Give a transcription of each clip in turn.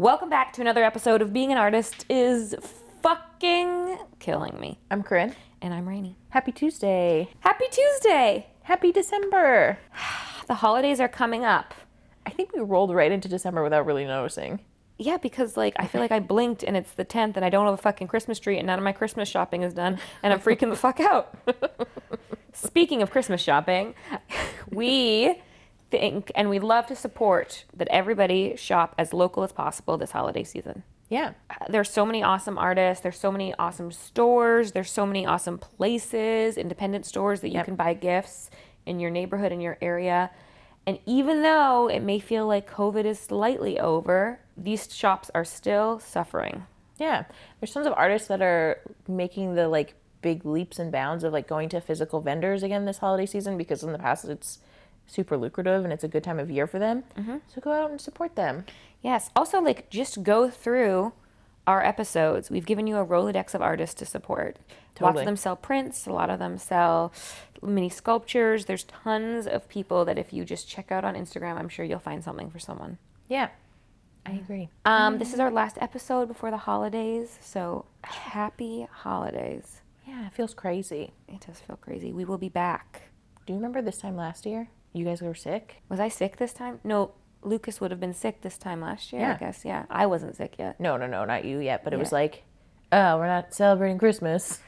Welcome back to another episode of Being an Artist is fucking killing me. I'm Corinne. And I'm Rainy. Happy Tuesday. Happy Tuesday! Happy December. The holidays are coming up. I think we rolled right into December without really noticing. Yeah, because like I feel like I blinked and it's the 10th and I don't have a fucking Christmas tree and none of my Christmas shopping is done and I'm freaking the fuck out. Speaking of Christmas shopping, we think and we love to support that everybody shop as local as possible this holiday season. Yeah. Uh, there's so many awesome artists there's so many awesome stores there's so many awesome places independent stores that you can buy gifts in your neighborhood in your area and even though it may feel like covid is slightly over these shops are still suffering Yeah. There's tons of artists that are making the like big leaps and bounds of like going to physical vendors again this holiday season because in the past it's super lucrative and it's a good time of year for them. So go out and support them. yes also like just go through our episodes we've given you a rolodex of artists to support lots Totally. of them sell prints a lot of them sell mini sculptures there's tons of people that if you just check out on instagram i'm sure you'll find something for someone Yeah. I agree. Um, this is our last episode before the holidays, so happy holidays. Yeah, it feels crazy. It does feel crazy. We will be back. Do you remember this time last year? You guys were sick? Was I sick this time? No, Lucas would have been sick this time last year, I guess. Yeah, I wasn't sick yet. No, no, no, not you yet, but it was like, oh, we're not celebrating Christmas.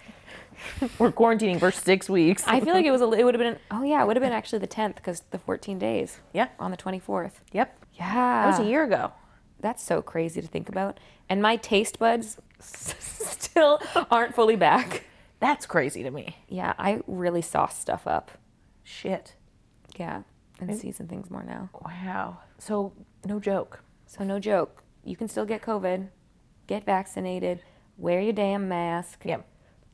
we're quarantining for six weeks. I feel like it was a, it would have been oh yeah, it would have been actually the 10th because the 14 days yeah. on the 24th. Yep. Yeah. That was a year ago. That's so crazy to think about. And my taste buds still aren't fully back. That's crazy to me. Yeah, I really sauce stuff up. Shit. Yeah, and season things more now. Wow. So, no joke. So no joke, you can still get COVID, get vaccinated, wear your damn mask, Yep.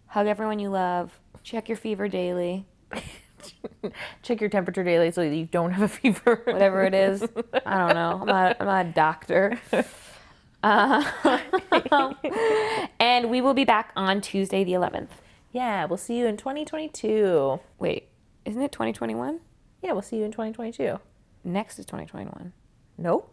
hug everyone you love, check your fever daily, Check your temperature daily so you don't have a fever. whatever it is. I don't know. I'm not, I'm not a doctor. Uh, and we will be back on Tuesday the 11th. Yeah, we'll see you in 2022. Wait, isn't it 2021? Yeah, we'll see you in 2022. Next is 2021. Nope.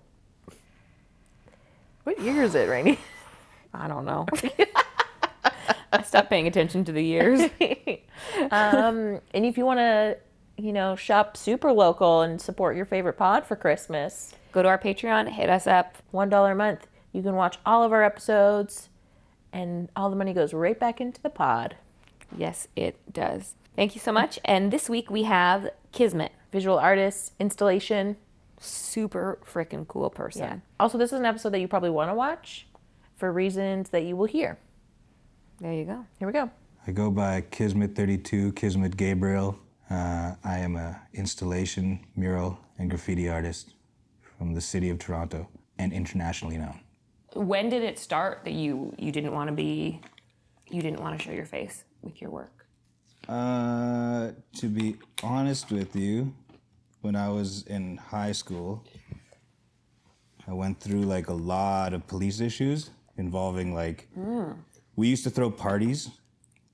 What year is it, Rainy? I don't know. I stopped paying attention to the years. um, and if you want to, you know, shop super local and support your favorite pod for Christmas, Go to our Patreon, hit us up. $1 a month. You can watch all of our episodes, and all the money goes right back into the pod. Yes, it does. Thank you so much. And this week we have Kismet. Visual artist, installation. Super freaking cool person. Yeah. Also, this is an episode that you probably want to watch for reasons that you will hear. There you go. Here we go. I go by Kismet32, Kismet Gabriel. Uh, I am a installation, mural, and graffiti artist from the city of Toronto and internationally known. When did it start that you you didn't want to be you didn't want to show your face with your work? Uh, to be honest with you, when I was in high school, I went through like a lot of police issues involving like we used to throw parties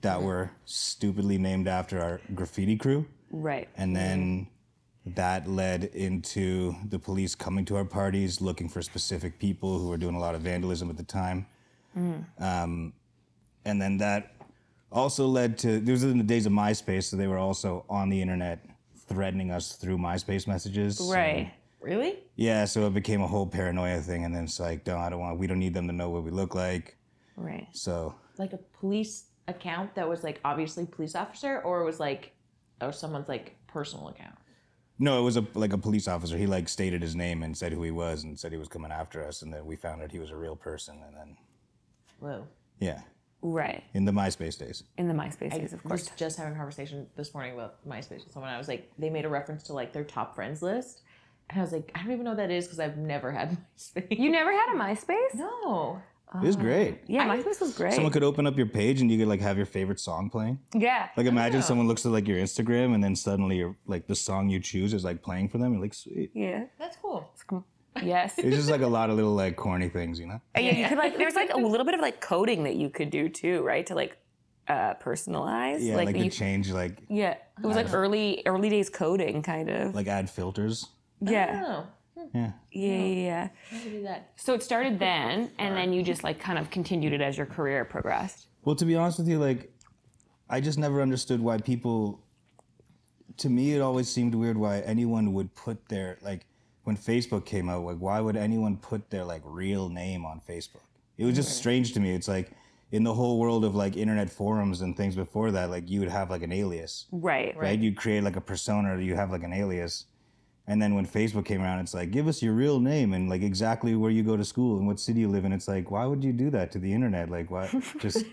that were stupidly named after our graffiti crew. Right. And then that led into the police coming to our parties looking for specific people who were doing a lot of vandalism at the time. Um, and then that also led to, these was in the days of MySpace, so they were also on the internet threatening us through MySpace messages. So- Right. Really? yeah, so it became a whole paranoia thing. And then it's like, no, I don't want, we don't need them to know what we look like. Right. So Like a police account that was like obviously police officer, or it was like, or someone's like personal account. No, it was a like a police officer. He like stated his name and said who he was and said he was coming after us, and then we found out he was a real person. And then Whoa. yeah, Right. in the MySpace days. In the MySpace days, of course. was just having a conversation this morning about MySpace with someone. I was like, they made a reference to like their top friends list. And I was like, I don't even know what that is because I've never had MySpace. You never had a MySpace? No. It was great. Oh. Yeah, MySpace was great. Someone could open up your page and you could like have your favorite song playing. yeah. Like imagine someone looks at like your Instagram and then suddenly you're, like the song you choose is like playing for them. You're like sweet. Yeah. That's cool. Yes. It's just like a lot of little like corny things, you know. yeah, you could like there's like a little bit of like coding that you could do too, right? To like uh personalize. Yeah, like, you to change like Yeah. It was like early early days coding kind of. like add filters. yeah. Oh. Yeah. Yeah, yeah, yeah. So it started then, and then you just like kind of continued it as your career progressed. Well, to be honest with you, like, I just never understood why people. To me, it always seemed weird why anyone would put their like when Facebook came out. Like, why would anyone put their like real name on Facebook? It was just strange to me. It's like in the whole world of like internet forums and things before that, like you would have like an alias, Right. right? You'd create like a persona, or you have like an alias. And then when Facebook came around, it's like, give us your real name and like exactly where you go to school and what city you live in. It's like, why would you do that to the internet? Like, why? Just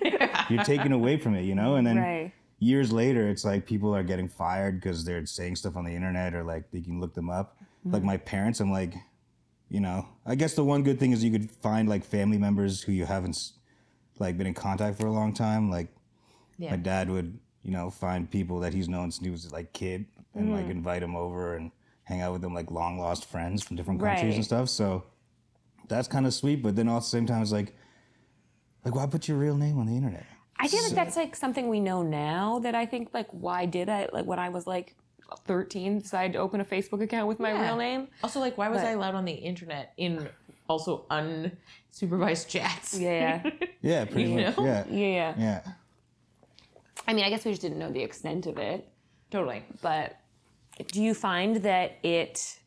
you're taking away from it, you know? And then Right. years later, it's like people are getting fired because they're saying stuff on the internet or like they can look them up. Like mm-hmm. my parents, I'm like, you know, I guess the one good thing is you could find like family members who you haven't like been in contact for a long time. Like Yeah. my dad would, you know, find people that he's known since he was like kid and like mm-hmm. invite them over and hang out with them like long lost friends from different countries Right. and stuff. So that's kind of sweet. But then also at the same time, it's like, like why put your real name on the internet? I feel like that's like something we know now that I think like why did I like when I was like 13 decided to open a Facebook account with my Yeah. real name? Also, like, why was But- I allowed on the internet in also unsupervised chats? Yeah. Yeah, pretty You much. know? Yeah. yeah. Yeah. Yeah. I mean, I guess we just didn't know the extent of it. Totally. But do you find that it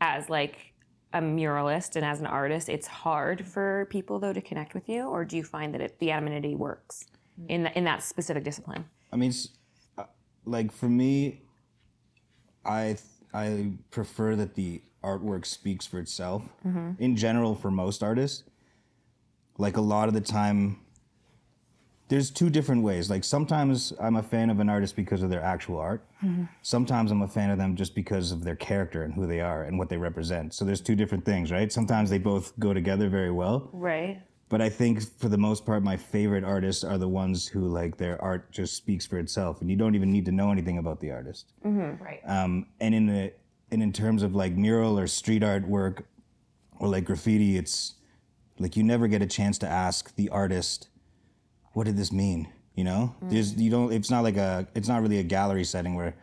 as like a muralist and as an artist, it's hard for people though to connect with you, or do you find that it, the anonymity works in the, in that specific discipline? I mean, uh, like for me, I I prefer that the artwork speaks for itself. Mm-hmm. In general, for most artists, like a lot of the time, there's two different ways. Like sometimes I'm a fan of an artist because of their actual art. Mm-hmm. Sometimes I'm a fan of them just because of their character and who they are and what they represent. So there's two different things, right? Sometimes they both go together very well. Right. But I think for the most part, my favorite artists are the ones who like their art just speaks for itself, and you don't even need to know anything about the artist. Right. Um, and in the and in terms of like mural or street art work, or like graffiti, it's like you never get a chance to ask the artist, "What did this mean?" You know, there's you don't. It's not like a. It's not really a gallery setting where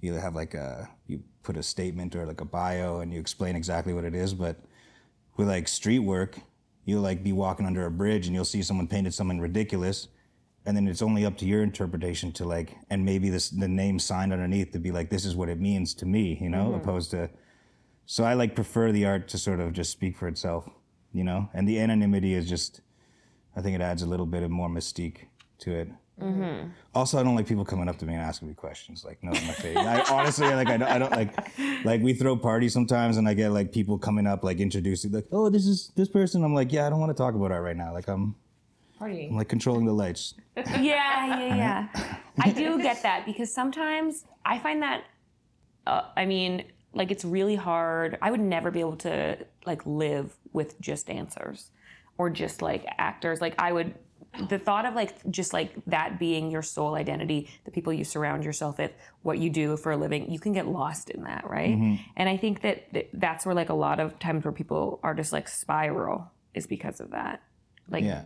you either have like a you put a statement or like a bio and you explain exactly what it is, but with like street work, you'll like be walking under a bridge and you'll see someone painted something ridiculous, and then it's only up to your interpretation to like, and maybe this the name signed underneath to be like, this is what it means to me, you know, mm-hmm. opposed to. So I like prefer the art to sort of just speak for itself, you know, and the anonymity is just, I think it adds a little bit of more mystique to it. Also, I don't like people coming up to me and asking me questions. Like, no, my face. I honestly, like, I don't, I don't like, like we throw parties sometimes, and I get like people coming up, like introducing, like, oh, this is this person. I'm like, yeah, I don't want to talk about it right now. Like, I'm, Party. I'm like controlling the lights. yeah, yeah, yeah. I do get that because sometimes I find that, uh, I mean, like it's really hard. I would never be able to like live with just dancers or just like actors. Like I would, the thought of like just like that being your sole identity, the people you surround yourself with, what you do for a living, you can get lost in that, right? Mm-hmm. And I think that that that's where like a lot of times where people are just like spiral is because of that. Like, Yeah.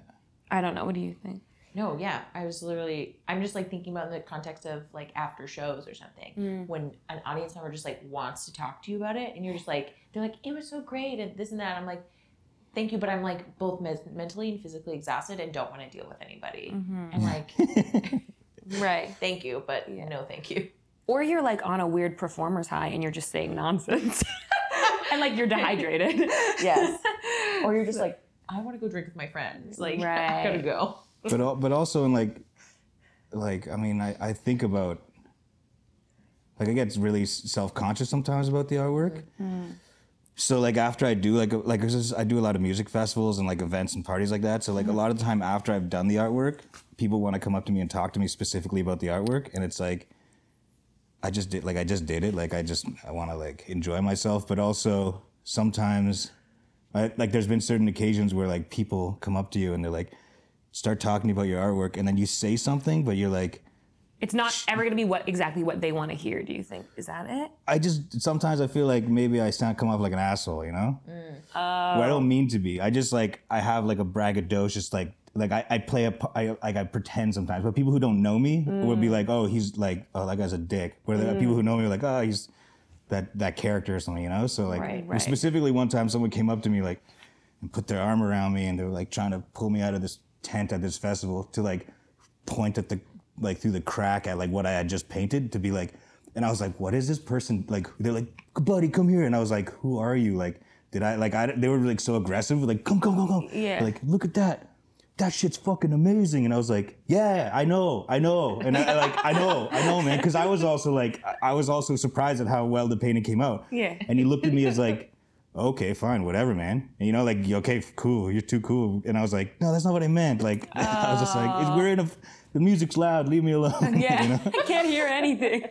I don't know. What do you think? No, yeah. I was literally, I'm just like thinking about in the context of like after shows or something. Mm. When an audience member just like wants to talk to you about it and you're just like, they're like, it was so great and this and that. I'm like, thank you, but I'm like both mes- mentally and physically exhausted and don't want to deal with anybody. Mm-hmm. And like, Right. thank you, but no, thank you. Or you're like on a weird performer's high and you're just saying nonsense. and like you're dehydrated. Yes. or you're just like, I want to go drink with my friends. Like, I gotta go. but but also in like like I mean I, I think about like I get really self conscious sometimes about the artwork. Mm. So like after I do like like this is- I do a lot of music festivals and like events and parties like that. So like a mm-hmm. lot of the time after I've done the artwork, people want to come up to me and talk to me specifically about the artwork, and it's like I just did like I just did it. Like I just I want to like enjoy myself, but also sometimes I, like there's been certain occasions where like people come up to you and they're like start talking about your artwork and then you say something but you're like It's not ever going to be what exactly what they want to hear. Do you think is that it? I just sometimes I feel like maybe I sound come off like an asshole, you know? Mm. Where I oh. don't mean to be. I just like I have like a braggadocious like like I, I play a I like I pretend sometimes, but people who don't know me would be mm. like, oh, he's like oh that guy's a dick. Where the people who mm. know me are like, oh, he's that that character or something, you know. So like Right, right. specifically one time someone came up to me like and put their arm around me and they were like trying to pull me out of this tent at this festival to like point at the like through the crack at like what I had just painted to be like and I was like what is this person like they're like buddy come here and I was like who are you like did I like I they were like so aggressive like come come come come Yeah. like look at that that shit's fucking amazing and I was like yeah I know I know and I, I, like I know I know man because I was also like I- was also surprised at how well the painting came out Yeah. and he looked at me as like okay, fine, whatever, man. And, you know, like, okay, cool, you're too cool. And I was like, no, that's not what I meant. Like, I was just like, it's, we're in a, the music's loud, leave me alone. Yeah, you know? I can't hear anything.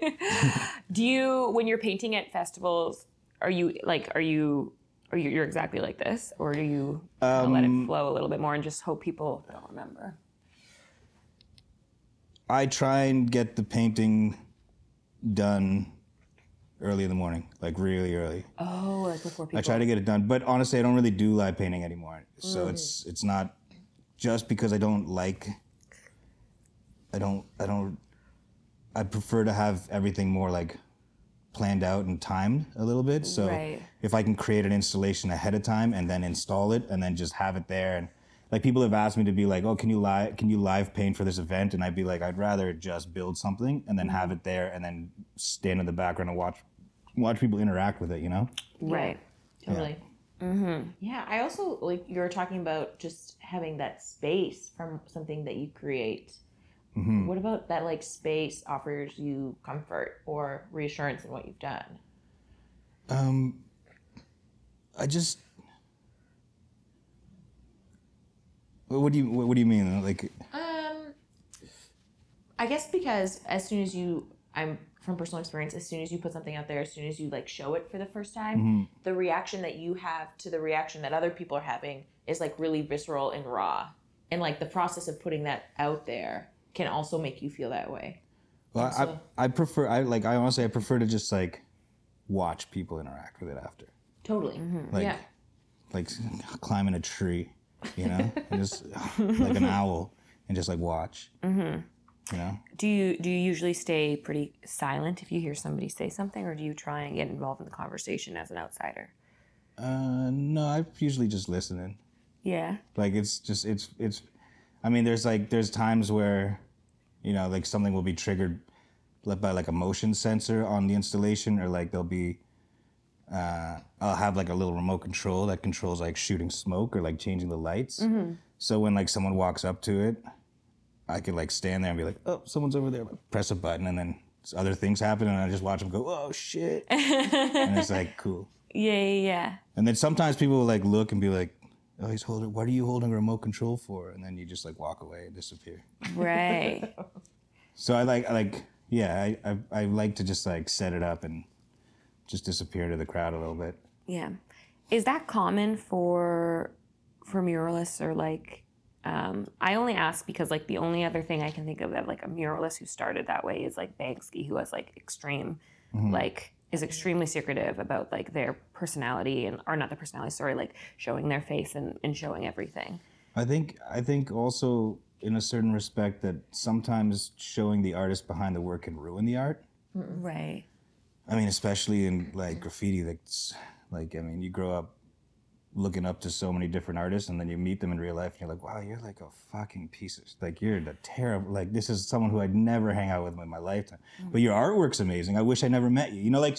Do you, when you're painting at festivals, are you like, are you, are you, you're exactly like this, or do you kinda let Um, it flow a little bit more and just hope people don't remember? I try and get the painting done early in the morning, like really early. Oh, like before people. I try to get it done, but honestly, I don't really do live painting anymore. So it's it's not just because I don't like. I don't. I don't. I prefer to have everything more like planned out and timed a little bit. So Right. if I can create an installation ahead of time and then install it and then just have it there and like people have asked me to be like, oh, can you live can you live paint for this event? And I'd be like, I'd rather just build something and then have it there and then stand in the background and watch watch people interact with it. You know. right. Totally. Mm-hmm. Yeah, I also like you were talking about just having that space from something that you create. Mm-hmm. What about that like space offers you comfort or reassurance in what you've done? Um, I just. What do you what, do you mean? Like, Um, I guess because as soon as you, I'm from personal experience, as soon as you put something out there, as soon as you like show it for the first time, the reaction that you have to the reaction that other people are having is like really visceral and raw. And like the process of putting that out there can also make you feel that way. well, so- I I prefer I like I honestly I prefer to just like watch people interact with it after, Totally. like yeah. like climbing a tree, you know, and just like an owl, and just like watch. Mm-hmm. You know. Do you do you usually stay pretty silent if you hear somebody say something, or do you try and get involved in the conversation as an outsider? Uh, no, I usually just listening. Yeah. Like it's just it's it's. I mean, there's like there's times where, you know, like something will be triggered, by like a motion sensor on the installation, or like there'll be. Uh, I'll have like a little remote control that controls like shooting smoke or like changing the lights. So when like someone walks up to it, I could like stand there and be like, "Oh, someone's over there." Press a button, and then other things happen, and I just watch them go, "Oh shit!" and it's like cool. Yeah, yeah, yeah. And then sometimes people will like look and be like, "Oh, he's holding. What are you holding a remote control for?" And then you just like walk away and disappear. Right. So I like, I like, yeah, I, I, I like to just like set it up and just disappear to the crowd a little bit. Yeah. Is that common for for muralists or like um, I only ask because like the only other thing I can think of that like a muralist who started that way is like Banksy who has like extreme like is extremely secretive about like their personality and or not the personality, sorry, like showing their face and, and showing everything. I think, I think also in a certain respect that sometimes showing the artist behind the work can ruin the art. Right. I mean, especially in like graffiti, that's like, I mean, you grow up looking up to so many different artists and then you meet them in real life and you're like, wow, you're like a fucking piece of, like, you're the terrible, like, this is someone who I'd never hang out with in my lifetime. But your artwork's amazing. I wish I never met you. You know, like,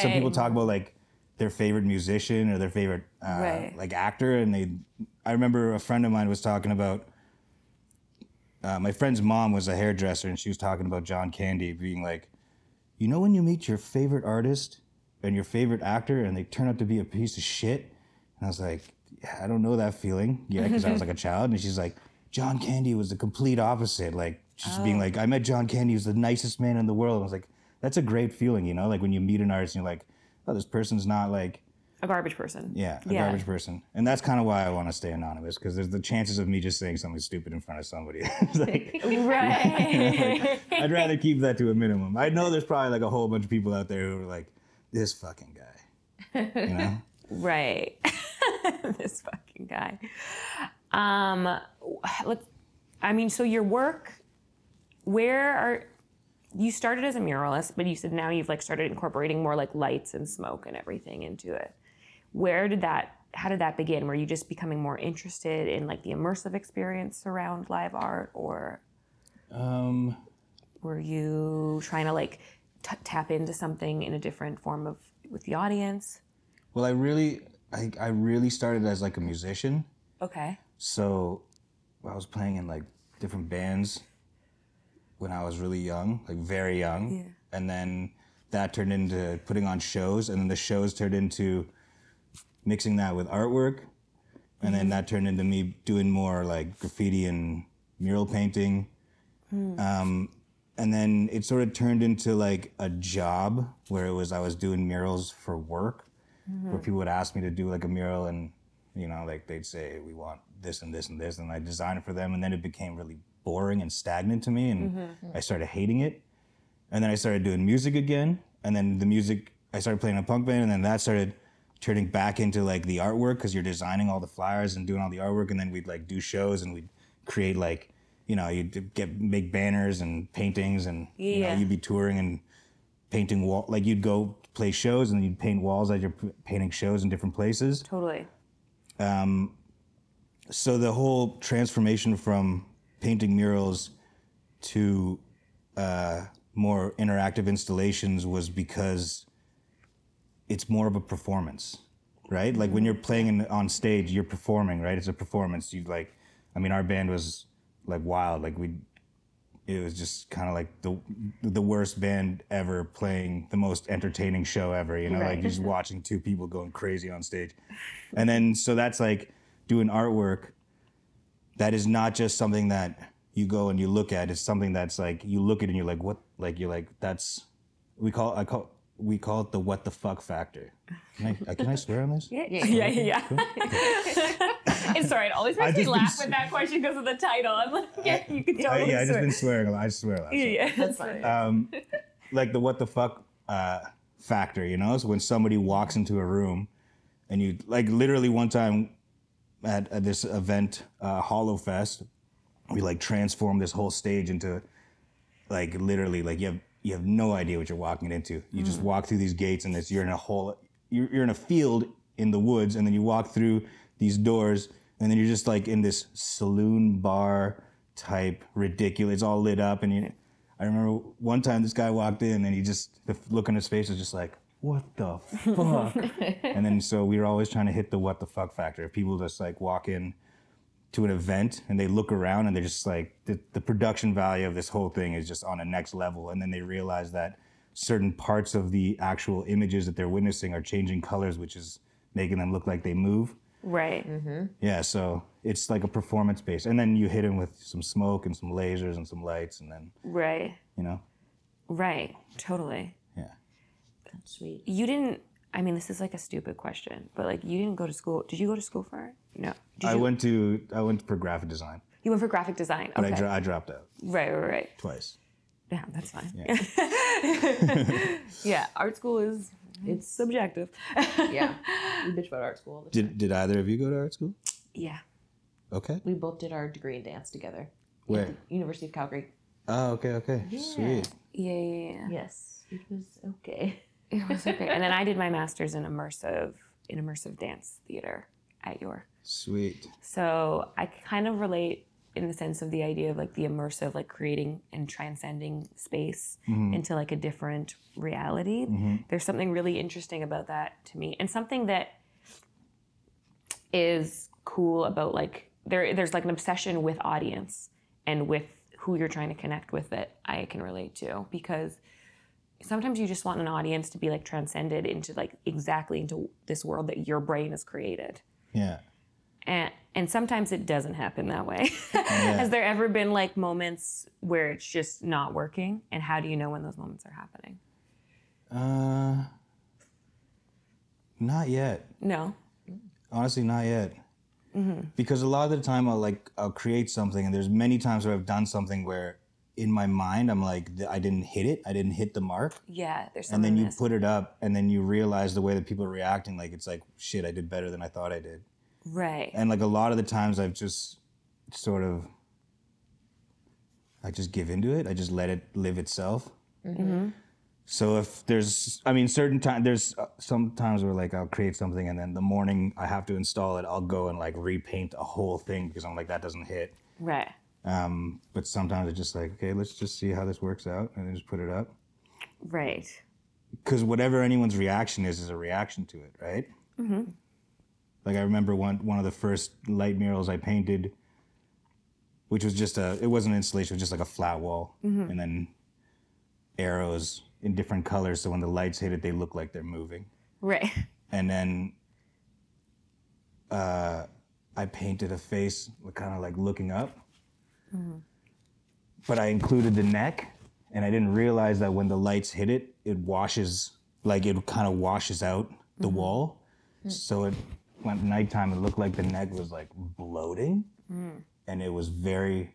some people talk about like their favorite musician or their favorite, uh, Right. like, actor. And they, I remember a friend of mine was talking about, uh, my friend's mom was a hairdresser and she was talking about John Candy being like, you know when you meet your favorite artist and your favorite actor and they turn out to be a piece of shit? And I was like, yeah, I don't know that feeling. Yeah, because I was like a child. And she's like, John Candy was the complete opposite. Like, just being like, I met John Candy, he was the nicest man in the world. I was like, that's a great feeling, you know? Like when you meet an artist and you're like, oh, this person's not like, A garbage person. yeah, a Yeah. garbage person. And that's kind of why I want to stay anonymous because there's the chances of me just saying something stupid in front of somebody. Like, Right. I'd rather keep that to a minimum. I know there's probably like a whole bunch of people out there who are like, this fucking guy. You know? Right. this fucking guy. Um let's I mean, so your work where are you started as a muralist, but you said now you've like started incorporating more like lights and smoke and everything into it. Where did that? How did that begin? Were you just becoming more interested in like the immersive experience around live art, or Um, were you trying to like t- tap into something in a different form of with the audience? well, I really, I, I really started as like a musician. Okay. So I was playing in like different bands when I was really young, like very young. Yeah. And then that turned into putting on shows, and then the shows turned into mixing that with artwork. And then that turned into me doing more like graffiti and mural painting. Hmm. Um, and then it sort of turned into like a job where it was I was doing murals for work, mm-hmm. where people would ask me to do like a mural, and you know, like they'd say we want this and this and this, and I design it for them, and then it became really boring and stagnant to me, and mm-hmm. I started hating it. And then I started doing music again, and then the music I started playing a punk band, and then that started turning back into like the artwork because you're designing all the flyers and doing all the artwork, and then we'd like do shows and we'd create like you know you'd get make banners and paintings, and you know Yeah. you'd be touring and painting wall like you'd go play shows and you'd paint walls as you're p- painting shows in different places Totally. so the whole transformation from painting murals to uh, more interactive installations was because it's more of a performance right? Like when you're playing in, on stage you're performing right? It's a performance. You like i mean our band was like wild. Like we it was just kind of like the the worst band ever playing the most entertaining show ever you know? Like Right. you're just watching two people going crazy on stage. And then so that's like doing artwork that is not just something that you go and you look at. It's something that's like you look at it and you're like what? Like you're like that's we call i call we call it the what the fuck factor can i, can I swear on this Yeah, yeah, yeah. it's sorry. It always I makes me laugh s- with that question because of the title. I'm like, yeah, you could I, totally yeah i just been swearing a lot i swear a lot so. yeah, That's fine. um, like the what the fuck uh, factor, you know? So when somebody walks into a room and you, like literally one time at, at this event, uh, Hollow Fest, we like transformed this whole stage into like literally like you have, you have no idea what you're walking into. You just mm. walk through these gates and it's, you're in a whole, you're, you're in a field in the woods and then you walk through these doors and then you're just like in this saloon bar type ridiculous, it's all lit up and you, I remember one time this guy walked in and he just, the look on his face was just like, what the fuck? and then so we were always trying to hit the what the fuck factor. People just like walk in to an event and they look around and they're just like, the, the production value of this whole thing is just on a next level. And then they realize that certain parts of the actual images that they're witnessing are changing colors, which is making them look like they move. Right. mm-hmm. Yeah, so it's like a performance base. And then you hit them with some smoke and some lasers and some lights and then, Right. you know, Right. Totally. yeah. That's sweet. You didn't. I mean, this is like a stupid question, but like, you didn't go to school. Did you go to school for art? No. Did I you? went to I went for graphic design, You went for graphic design. but Okay. I, dro- I dropped out right. Right. Right. twice. Yeah, that's fine. Yeah. Yeah. Art school is it's subjective. Yeah. we bitch about art school all the time. Did did either of you go to art school? yeah. Okay. We both did our degree in dance together. Where? University of Calgary. Oh, okay, okay. Sweet. Yeah. Yeah. yeah. Yes. It was okay. It was okay. and then I did my master's in immersive in immersive dance theater at York. Sweet. So I kind of relate in the sense of the idea of like the immersive, like creating and transcending space mm-hmm. into like a different reality. Mm-hmm. There's something really interesting about that to me, and something that is cool about like there. There's like an obsession with audience and with who you're trying to connect with that I can relate to because sometimes you just want an audience to be like transcended into like exactly into this world that your brain has created Yeah. and and sometimes it doesn't happen that way. Has there ever been like moments where it's just not working? And how do you know when those moments are happening? Uh, not yet. No. Honestly, not yet. Mm-hmm. Because a lot of the time I'll like I'll create something, and there's many times where I've done something where in my mind I'm like I didn't hit it, I didn't hit the mark, Yeah, there's something. and then you missing. put it up, and then you realize the way that people are reacting, like it's like shit, I did better than I thought I did. right. And like a lot of the times I've just sort of I just give into it. I just let it live itself. Mm-hmm. So if there's, I mean, certain time there's uh, some times where like I'll create something and then the morning I have to install it, I'll go and like repaint a whole thing because I'm like that doesn't hit. Right. Um, but sometimes it's just like, okay, let's just see how this works out and then just put it up. Right. Because whatever anyone's reaction is, is a reaction to it, right? Mm-hmm. Like I remember one one of the first light murals I painted, which was just a, it wasn't an installation, it was just like a flat wall, and then arrows in different colors, so when the lights hit it, they look like they're moving. Right. And then uh, I painted a face, kind of like looking up. Mm-hmm. But I included the neck, and I didn't realize that when the lights hit it, it washes, like it kind of washes out the mm-hmm. wall. Mm. So it went nighttime, it looked like the neck was like bloating, mm. and it was very.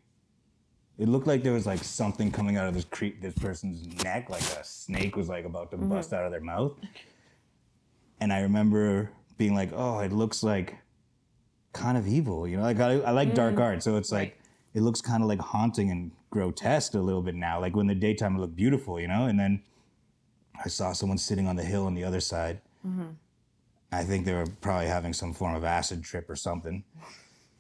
It looked like there was like something coming out of this cre- this person's neck, like a snake was like about to mm-hmm. bust out of their mouth. And I remember being like, "Oh, it looks like kind of evil," you know. Like I, I like dark mm. art, so it's like it looks kind of like haunting and grotesque a little bit now. Like when the daytime it looked beautiful, you know. And then I saw someone sitting on the hill on the other side. Mm-hmm. I think they were probably having some form of acid trip or something,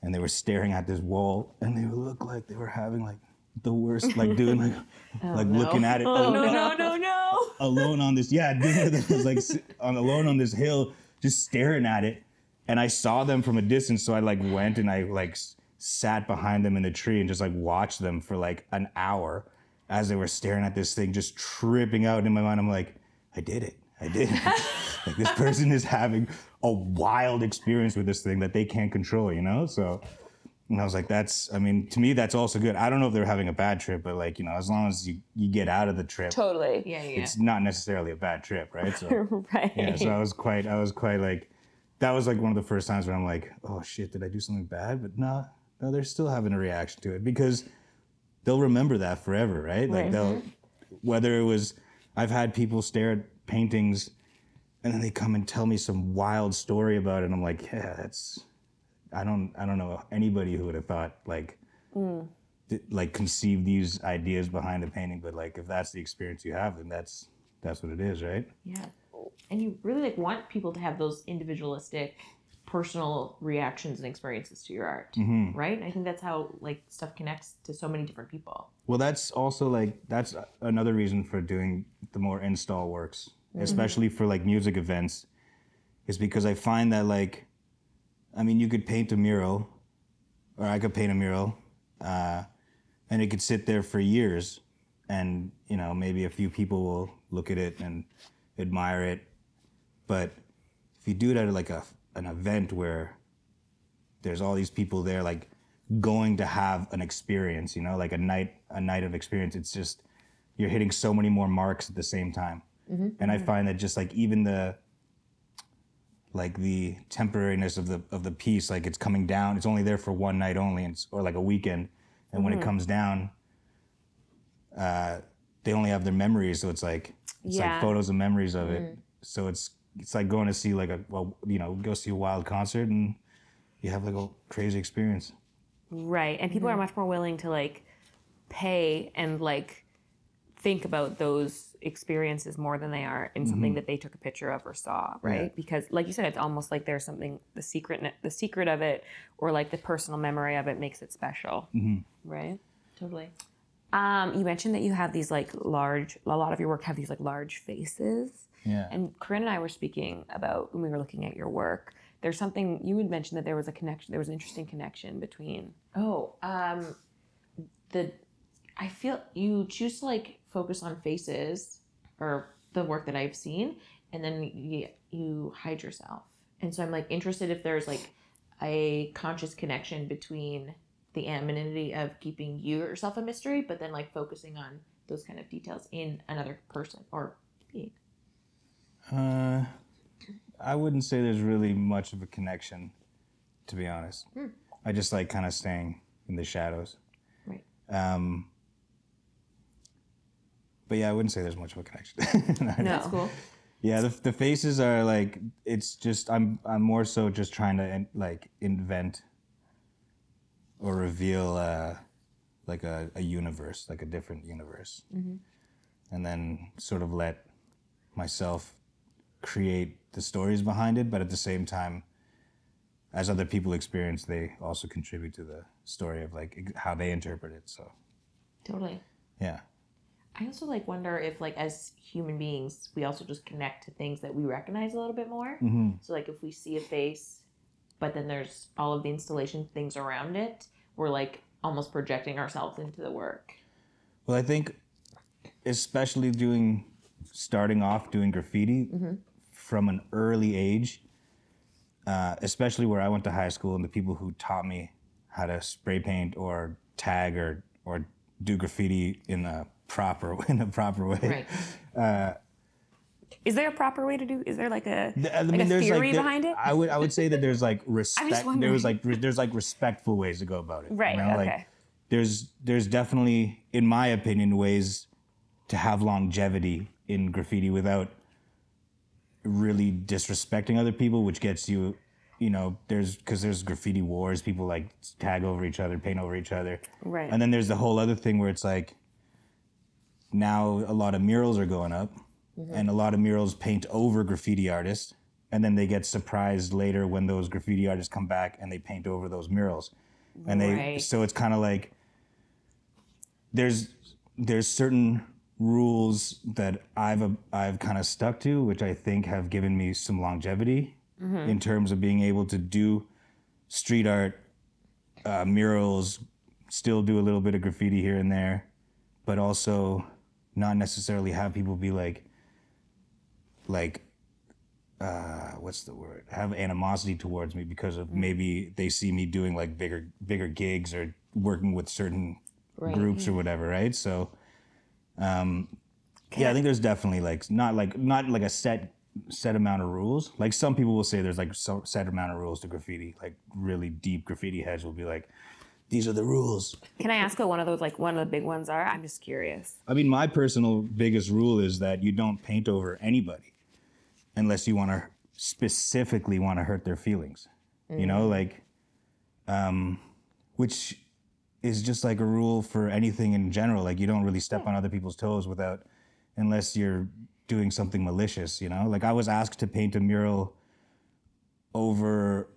and they were staring at this wall, and they looked like they were having like the worst, like doing like oh, like looking at it Oh no no no no. alone on this yeah dude that was like on alone on this hill just staring at it and i saw them from a distance so i like went and i like sat behind them in the tree and just like watched them for like an hour as they were staring at this thing just tripping out in my mind i'm like i did it i did it like this person is having a wild experience with this thing that they can't control you know so and I was like, that's, I mean, to me, that's also good. I don't know if they're having a bad trip, but like, you know, as long as you, you get out of the trip, Totally. Yeah, yeah. it's not necessarily a bad trip, right? So Right. yeah, so I was quite, I was quite like, that was like one of the first times where I'm like, oh shit, did I do something bad? But no, no, they're still having a reaction to it because they'll remember that forever, right? Like they'll, mm-hmm. whether it was, I've had people stare at paintings and then they come and tell me some wild story about it. And I'm like, yeah, that's, I don't, I don't know anybody who would have thought like, mm. th- like conceive these ideas behind the painting. But like, if that's the experience you have, then that's, that's what it is, right? Yeah. And you really like want people to have those individualistic personal reactions and experiences to your art. Right? I think that's how like stuff connects to so many different people. Well, that's also like that's another reason for doing the more install works, especially for like music events, is because I find that like, I mean, you could paint a mural, or I could paint a mural, uh, and it could sit there for years, and you know maybe a few people will look at it and admire it, but if you do it at like a an event where there's all these people there like going to have an experience you know like a night a night of experience. It's just you're hitting so many more marks at the same time. Mm-hmm. And i mm-hmm. find that just like even the like the temporariness of the of the piece like it's coming down. It's only there for one night only and or like a weekend. And when it mm-hmm. comes down uh they only have their memories so it's like it's Yeah. like photos and memories of it. So it's it's like going to see like a well you know go see a wild concert and you have like a crazy experience Right. And people are mm-hmm. much more willing to like pay and like think about those experiences more than they are in something mm-hmm. that they took a picture of or saw, right? Yeah. Because like you said it's almost like there's something the secret the secret of it or like the personal memory of it makes it special. Mm-hmm. Right? Totally. Um, you mentioned that you have these like large a lot of your work have these like large faces. Yeah And Corinne and I were speaking about when we were looking at your work. There's something you had mentioned that there was a connection. There was an interesting connection between. Oh, um, the I feel you choose to like focus on faces or the work that I've seen, and then you, you hide yourself. And so I'm like interested if there's like a conscious connection between the anonymity of keeping you yourself a mystery, but then like focusing on those kind of details in another person or being. Uh, i wouldn't say there's really much of a connection to be honest i just like kind of staying in the shadows Right. um but yeah i wouldn't say there's much of a connection No. That's cool. Yeah, the, the faces are like it's just I'm I'm more so just trying to in- like invent or reveal uh, like a, a universe, like a different universe. Mhm. and then sort of let myself create the stories behind it. But at the same time, as other people experience, they also contribute to the story of like how they interpret it. So Totally. yeah. I also like wonder if like as human beings we also just connect to things that we recognize a little bit more. Mm-hmm. So like if we see a face, but then there's all of the installation things around it, we're like almost projecting ourselves into the work. Well, I think, especially doing, starting off doing graffiti from an early age, uh, especially where I went to high school and the people who taught me how to spray paint or tag or or do graffiti in a proper in a proper way. Right. Is there a proper way to do? Is there like a Th- I like mean, a there's theory like there- behind it? I would I would say that there's like respect. There was like re- there's like respectful ways to go about it. Right, You know, like, okay. there's there's definitely, in my opinion, ways to have longevity in graffiti without really disrespecting other people, which gets you, you know, there's because there's graffiti wars. People like tag over each other, paint over each other. Right. And then there's the whole other thing where it's like now a lot of murals are going up mm-hmm. and a lot of murals paint over graffiti artists and then they get surprised later when those graffiti artists come back and they paint over those murals and they Right. so it's kind of like there's there's certain rules that I've I've kind of stuck to which I think have given me some longevity in terms of being able to do street art uh, murals still do a little bit of graffiti here and there but also not necessarily have people be like like uh what's the word? Have animosity towards me because of maybe they see me doing like bigger bigger gigs or working with certain Right. groups or whatever right? So um yeah i think there's definitely like not like not like a set set amount of rules like some people will say there's like so set amount of rules to graffiti like really deep graffiti heads will be like these are the rules Can I ask what one of those like one of the big ones are? I'm just curious. I mean, my personal biggest rule is that you don't paint over anybody unless you want to specifically want to hurt their feelings. You know, like, um, which is just like a rule for anything in general. Like, you don't really step on other people's toes without, unless you're doing something malicious. You know, like I was asked to paint a mural over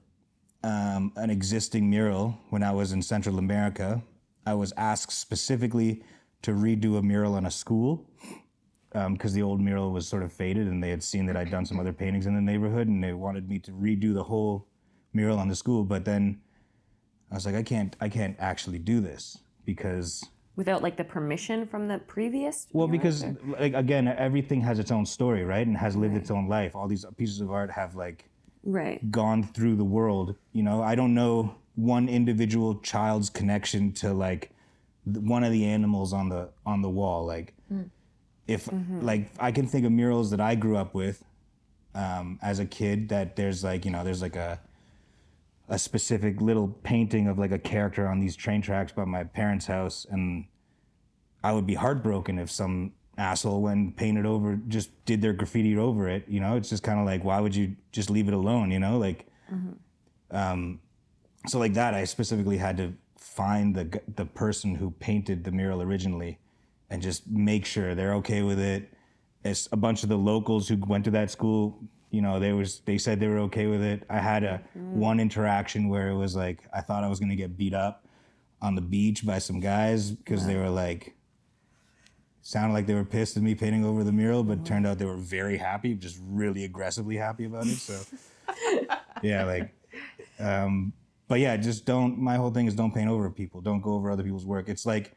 um, an existing mural when I was in Central America. I was asked specifically to redo a mural on a school because the old mural was sort of faded and they had seen that I'd done some other paintings in the neighborhood and they wanted me to redo the whole mural on the school. But then I was like, I can't, I can't actually do this because Without like the permission from the previous. well, because or- like again, everything has its own story, right? And has lived its own life. All these pieces of art have like right. gone through the world. You know, I don't know one individual child's connection to like one of the animals on the on the wall. Like, if like I can think of murals that I grew up with um, as a kid. That there's like you know there's like a a specific little painting of like a character on these train tracks by my parents' house, and I would be heartbroken if some asshole when painted over just did their graffiti over it. You know, it's just kind of like why would you just leave it alone? You know, like um, so like that. I specifically had to find the the person who painted the mural originally, and just make sure they're okay with it. It's a bunch of the locals who went to that school. You know, they was they said they were okay with it. I had a one interaction where it was like I thought I was gonna get beat up on the beach by some guys because they were like sounded like they were pissed at me painting over the mural, but turned out they were very happy, just really aggressively happy about it. So yeah, like um but yeah, just don't my whole thing is don't paint over people. Don't go over other people's work. It's like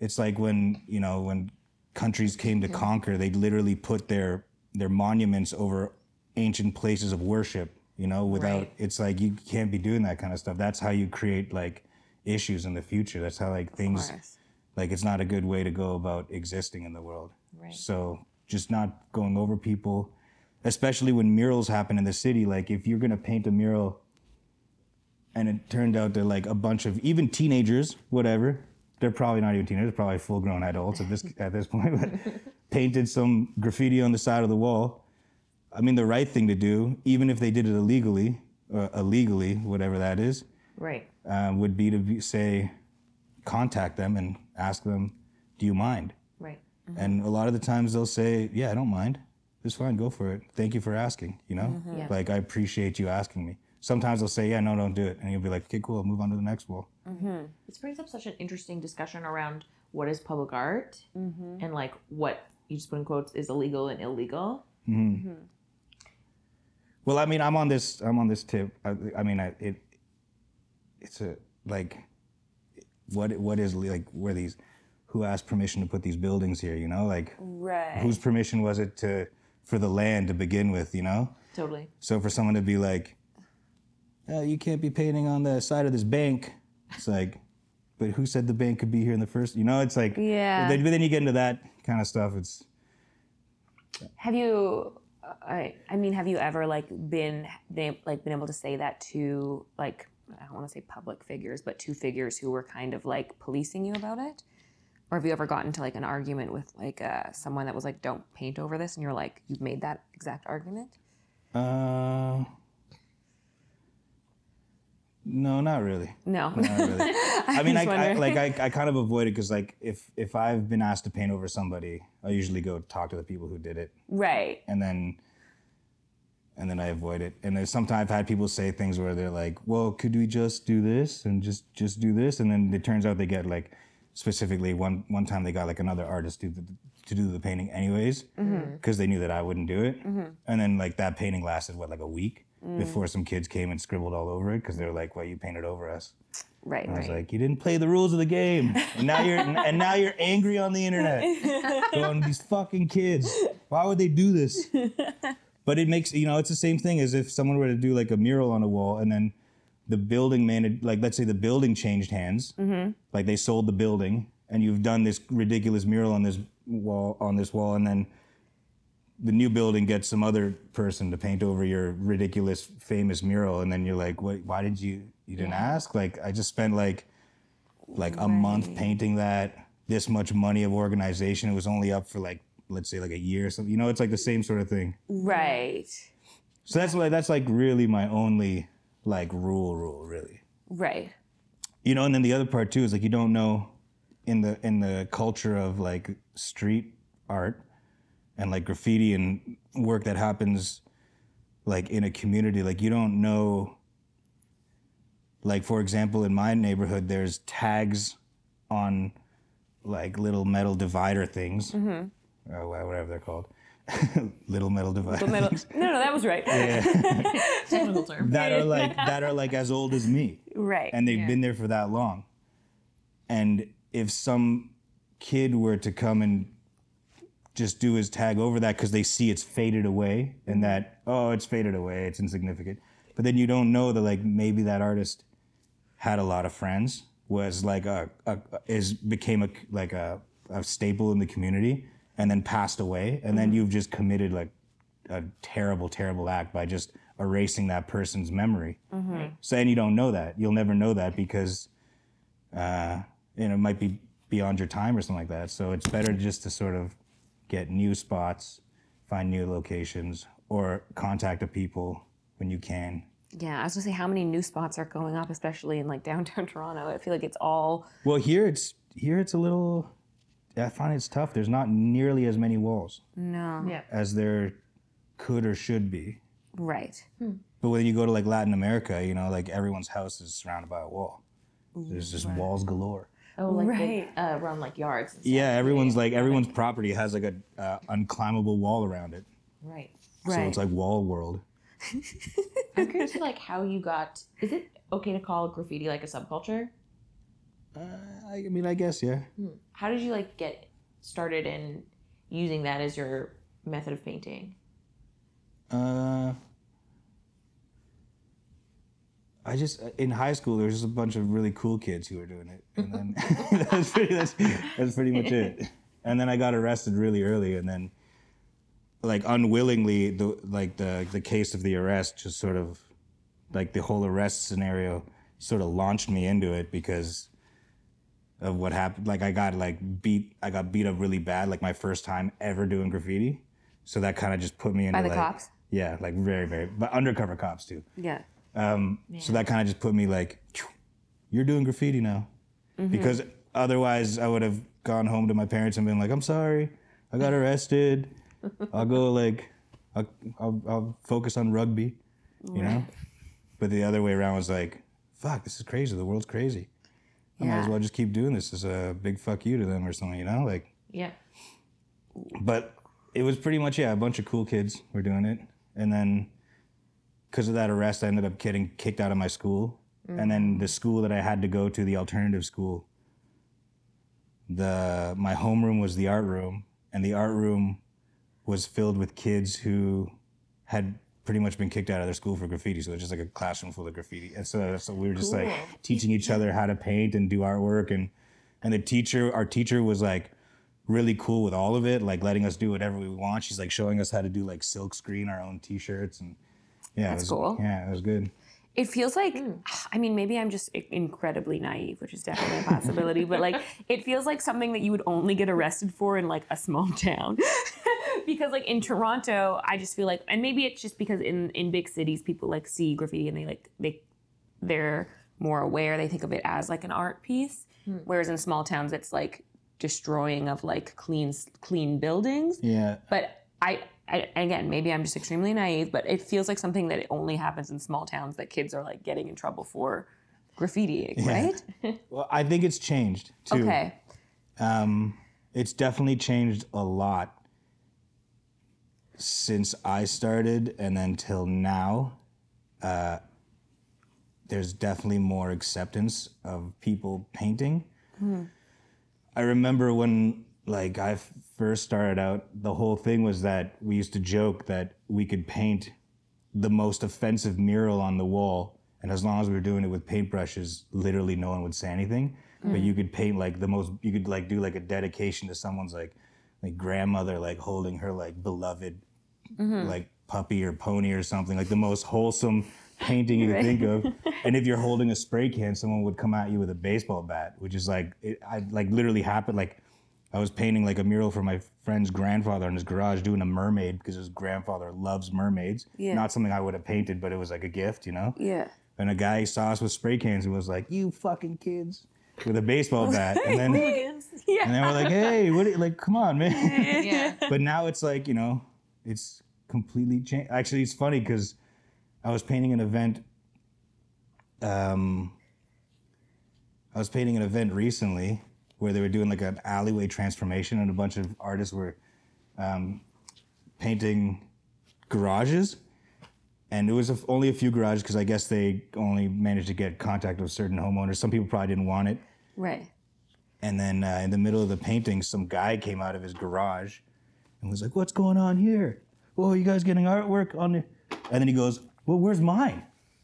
it's like when, you know, when countries came to conquer, they literally put their their monuments over ancient places of worship, you know, without Right. it's like you can't be doing that kind of stuff. That's how you create like issues in the future. That's how like things like it's not a good way to go about existing in the world. Right. So just not going over people, especially when murals happen in the city. Like if you're gonna paint a mural and it turned out they're like a bunch of even teenagers, whatever. They're probably not even teenagers, probably full grown adults at this at this point, but painted some graffiti on the side of the wall. I mean, the right thing to do, even if they did it illegally or illegally, whatever that is, Right. uh, would be to be, say, contact them and ask them, "Do you mind?" Right. Mm-hmm. And a lot of the times they'll say, "Yeah, I don't mind. It's fine. Go for it. Thank you for asking." You know, mm-hmm. Yeah. like I appreciate you asking me. Sometimes they'll say, "Yeah, no, don't do it," and you'll be like, "Okay, cool. I'll move on to the next wall." Mm-hmm. This brings up such an interesting discussion around what is public art and like what you just put in quotes is illegal and illegal. Well, I mean, I'm on this. I'm on this tip. I, I mean, I, it. It's a like, what what is like where these, who asked permission to put these buildings here? You know, like Right. whose permission was it to for the land to begin with? You know, Totally. so for someone to be like, uh, you can't be painting on the side of this bank, it's like, but who said the bank could be here in the first? You know, it's like, Yeah. Then, but then you get into that kind of stuff. It's Have you? I I mean, have you ever like been like been able to say that to like I don't want to say public figures, but two figures who were kind of like policing you about it? Or have you ever gotten to like an argument with like uh, someone that was like, "Don't paint over this," and you're like, "You've made that exact argument." uh. No, not really. No. Not really. I mean, I, I like I, I kind of avoid it because like if if I've been asked to paint over somebody, I usually go talk to the people who did it, right. and then and then I avoid it. And there's sometimes I've had people say things where they're like, "Well, could we just do this and just just do this?" And then it turns out they get like specifically one one time they got like another artist to to do the painting anyways mm-hmm. because they knew that I wouldn't do it. Mm-hmm. And then like that painting lasted what like a week before mm. some kids came and scribbled all over it because they were like, "Well, you painted over us." Right. I was Right. like, you didn't play the rules of the game, and now you're and now you're angry on the internet. Going these fucking kids, why would they do this? But it makes you know it's the same thing as if someone were to do like a mural on a wall, and then the building man, like let's say the building changed hands, mm-hmm. like they sold the building, and you've done this ridiculous mural on this wall on this wall, and then the new building gets some other person to paint over your ridiculous famous mural and then you're like what why did you you didn't ask? Like i just spent like like a month painting that this much money of organization. It was only up for like let's say like a year or something. You know it's like the same sort of thing. Right. so that's like that's like really my only like rule rule really. Right. you know and then the other part too is like you don't know in the in the culture of like street art and like graffiti and work that happens like in a community like you don't know like for example in my neighborhood there's tags on like little metal divider things mm-hmm. uh, or whatever they're called little metal divider Middle- things no, no, that was right. Technical term. that are like that are like as old as me Right. and they've been there for that long. And if some kid were to come and just do his tag over that because they see it's faded away and that oh it's faded away it's insignificant. But then you don't know that like maybe that artist had a lot of friends was like a, a is became a like a, a staple in the community and then passed away. And then you've just committed like a terrible terrible act by just erasing that person's memory. So and you don't know that. You'll never know that because uh, you know it might be beyond your time or something like that. So it's better just to sort of get new spots find new locations or contact the people when you can Yeah, I was gonna say how many new spots are going up, especially in like downtown Toronto. I feel like it's all well here it's here it's a little i find it's tough there's not nearly as many walls no. Yeah. as there could or should be Right. Hmm. but when you go to like latin america you know like everyone's house is surrounded by a wall there's just walls galore Oh, like Right. the, uh, around like yards. And stuff. yeah everyone's like everyone's property has like a uh, unclimbable wall around it Right. so Right. it's like wall world I'm curious to like how you got. Is it okay to call graffiti like a subculture? I mean, I guess yeah. How did you like get started in using that as your method of painting? Uh, I just uh, in high school there was just a bunch of really cool kids who were doing it, and then that's pretty that's, that's pretty much it. And then I got arrested really early, and then like unwillingly the like the the case of the arrest just sort of like the whole arrest scenario sort of launched me into it because of what happened. Like I got like beat I got beat up really bad like my first time ever doing graffiti. So that kind of just put me into By the like cops? yeah, like very very but undercover cops too. Yeah. Um, so that kind of just put me like, you're doing graffiti now, mm-hmm. because otherwise, I would have gone home to my parents and been like, "I'm sorry, I got arrested. I'll go like, I'll, I'll, I'll focus on rugby," you know. But the other way around was like, "Fuck, this is crazy. The world's crazy. I might as well just keep doing this as a big fuck you to them or something," you know, like Yeah. but it was pretty much yeah a bunch of cool kids were doing it and then because of that arrest i ended up getting kicked out of my school. And then the school that i had to go to the alternative school the my homeroom was the art room and the art room was filled with kids who had pretty much been kicked out of their school for graffiti. So it was just like a classroom full of graffiti. And so, so we were just like teaching each other how to paint and do artwork. And and the teacher our teacher was like really cool with all of it, like letting us do whatever we want. She's like showing us how to do like silk screen our own t-shirts and yeah, That's it was, cool. Yeah, it was good. It feels like, hmm. I mean, maybe I'm just incredibly naive, which is definitely a possibility, but like, it feels like something that you would only get arrested for in like a small town. because like in Toronto, I just feel like, and maybe it's just because in, in big cities, people like see graffiti and they like, they, they're more aware. They think of it as like an art piece. Hmm. Whereas in small towns, it's like destroying of like clean, clean buildings Yeah. but I, I again maybe i'm just extremely naive but it feels like something that only happens in small towns that kids are like getting in trouble for graffitiing right Well, I think it's changed too. okay Um, it's definitely changed a lot since I started and then till now. Uh, there's definitely more acceptance of people painting. I remember when like I first started out, the whole thing was that we used to joke that we could paint the most offensive mural on the wall, and as long as we were doing it with paintbrushes, literally no one would say anything. But mm. you could paint like the most, you could like do like a dedication to someone's like like grandmother, like holding her like beloved mm-hmm. like puppy or pony or something, like the most wholesome painting you could think of. And if you're holding a spray can, someone would come at you with a baseball bat, which is like it, I like literally happened. Like I was painting like a mural for my friend's grandfather in his garage, doing a mermaid because his grandfather loves mermaids. Yeah. Not something I would have painted, but it was like a gift, you know. yeah And a guy saw us with spray cans and was like, "You fucking kids." With a baseball bat, and then yeah and then we're like, "Hey, what? Are you, like, come on, man!" Yeah. but now it's like you know it's completely changed actually it's funny because i was painting an event um i was painting an event recently where they were doing like an alleyway transformation and a bunch of artists were um, painting garages and it was a, only a few garages because i guess they only managed to get contact with certain homeowners some people probably didn't want it right and then uh, in the middle of the painting, some guy came out of his garage and was like, "What's going on here? Whoa, you guys getting artwork on the?" And then he goes, "Well, where's mine?"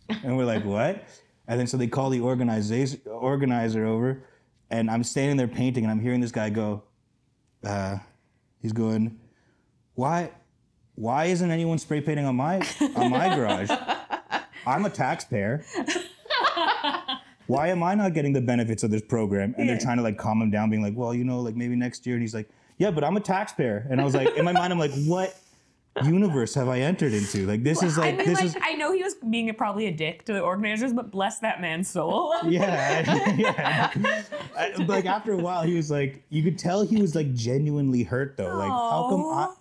And we're like, "What?" And then so they call the organization organizer over, and I'm standing there painting, and I'm hearing this guy go, uh, "He's going, why, why isn't anyone spray painting on my on my garage? I'm a taxpayer." why am I not getting the benefits of this program? And they're trying to like calm him down, being like, well, you know, like maybe next year. And he's like, yeah, but I'm a taxpayer. And I was like, in my mind, I'm like, what universe have I entered into? Like, this is like, I mean, this like, is, I know he was being a, probably a dick to the organizers, but bless that man's soul. yeah, yeah. I- but, like after a while, he was like, you could tell he was like genuinely hurt though. Like, how come I,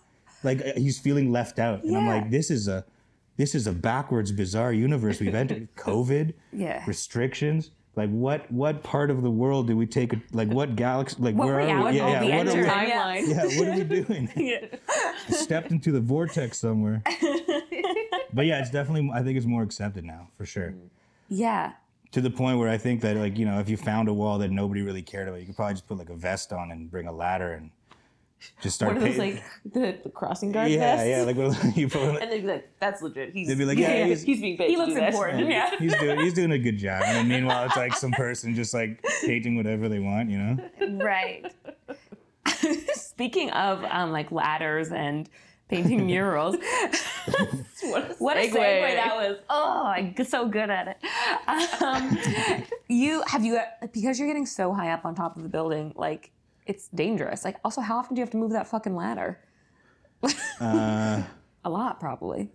like uh, he's feeling left out? And I'm like, this is a, this is a backwards, bizarre universe we've entered. COVID, Yeah. restrictions. Like what what part of the world do we take? A, like what galaxy? Like What where are we? Yeah, yeah, what are we, Yeah. yeah, what are we doing? yeah. Stepped into the vortex somewhere. but yeah, it's definitely. I think it's more accepted now for sure. yeah. To the point where I think that like you know if you found a wall that nobody really cared about, you could probably just put like a vest on and bring a ladder and just start. One of those painting. like the, the crossing guard yeah, vests. yeah, like what, you put. And they'd be like, "That's legit." He's They'd be like, "Yeah, he's- he's being paid He to looks do this." important. Yeah. He's doing he's doing a good job, and then meanwhile it's like some person just like painting whatever they want, you know. Right. Speaking of um, like ladders and painting murals, What a what a segue. segue that was! Oh, I'm so good at it. Um, you have you because you're getting so high up on top of the building, like it's dangerous. Like, also, how often do you have to move that fucking ladder? Uh, A lot, probably.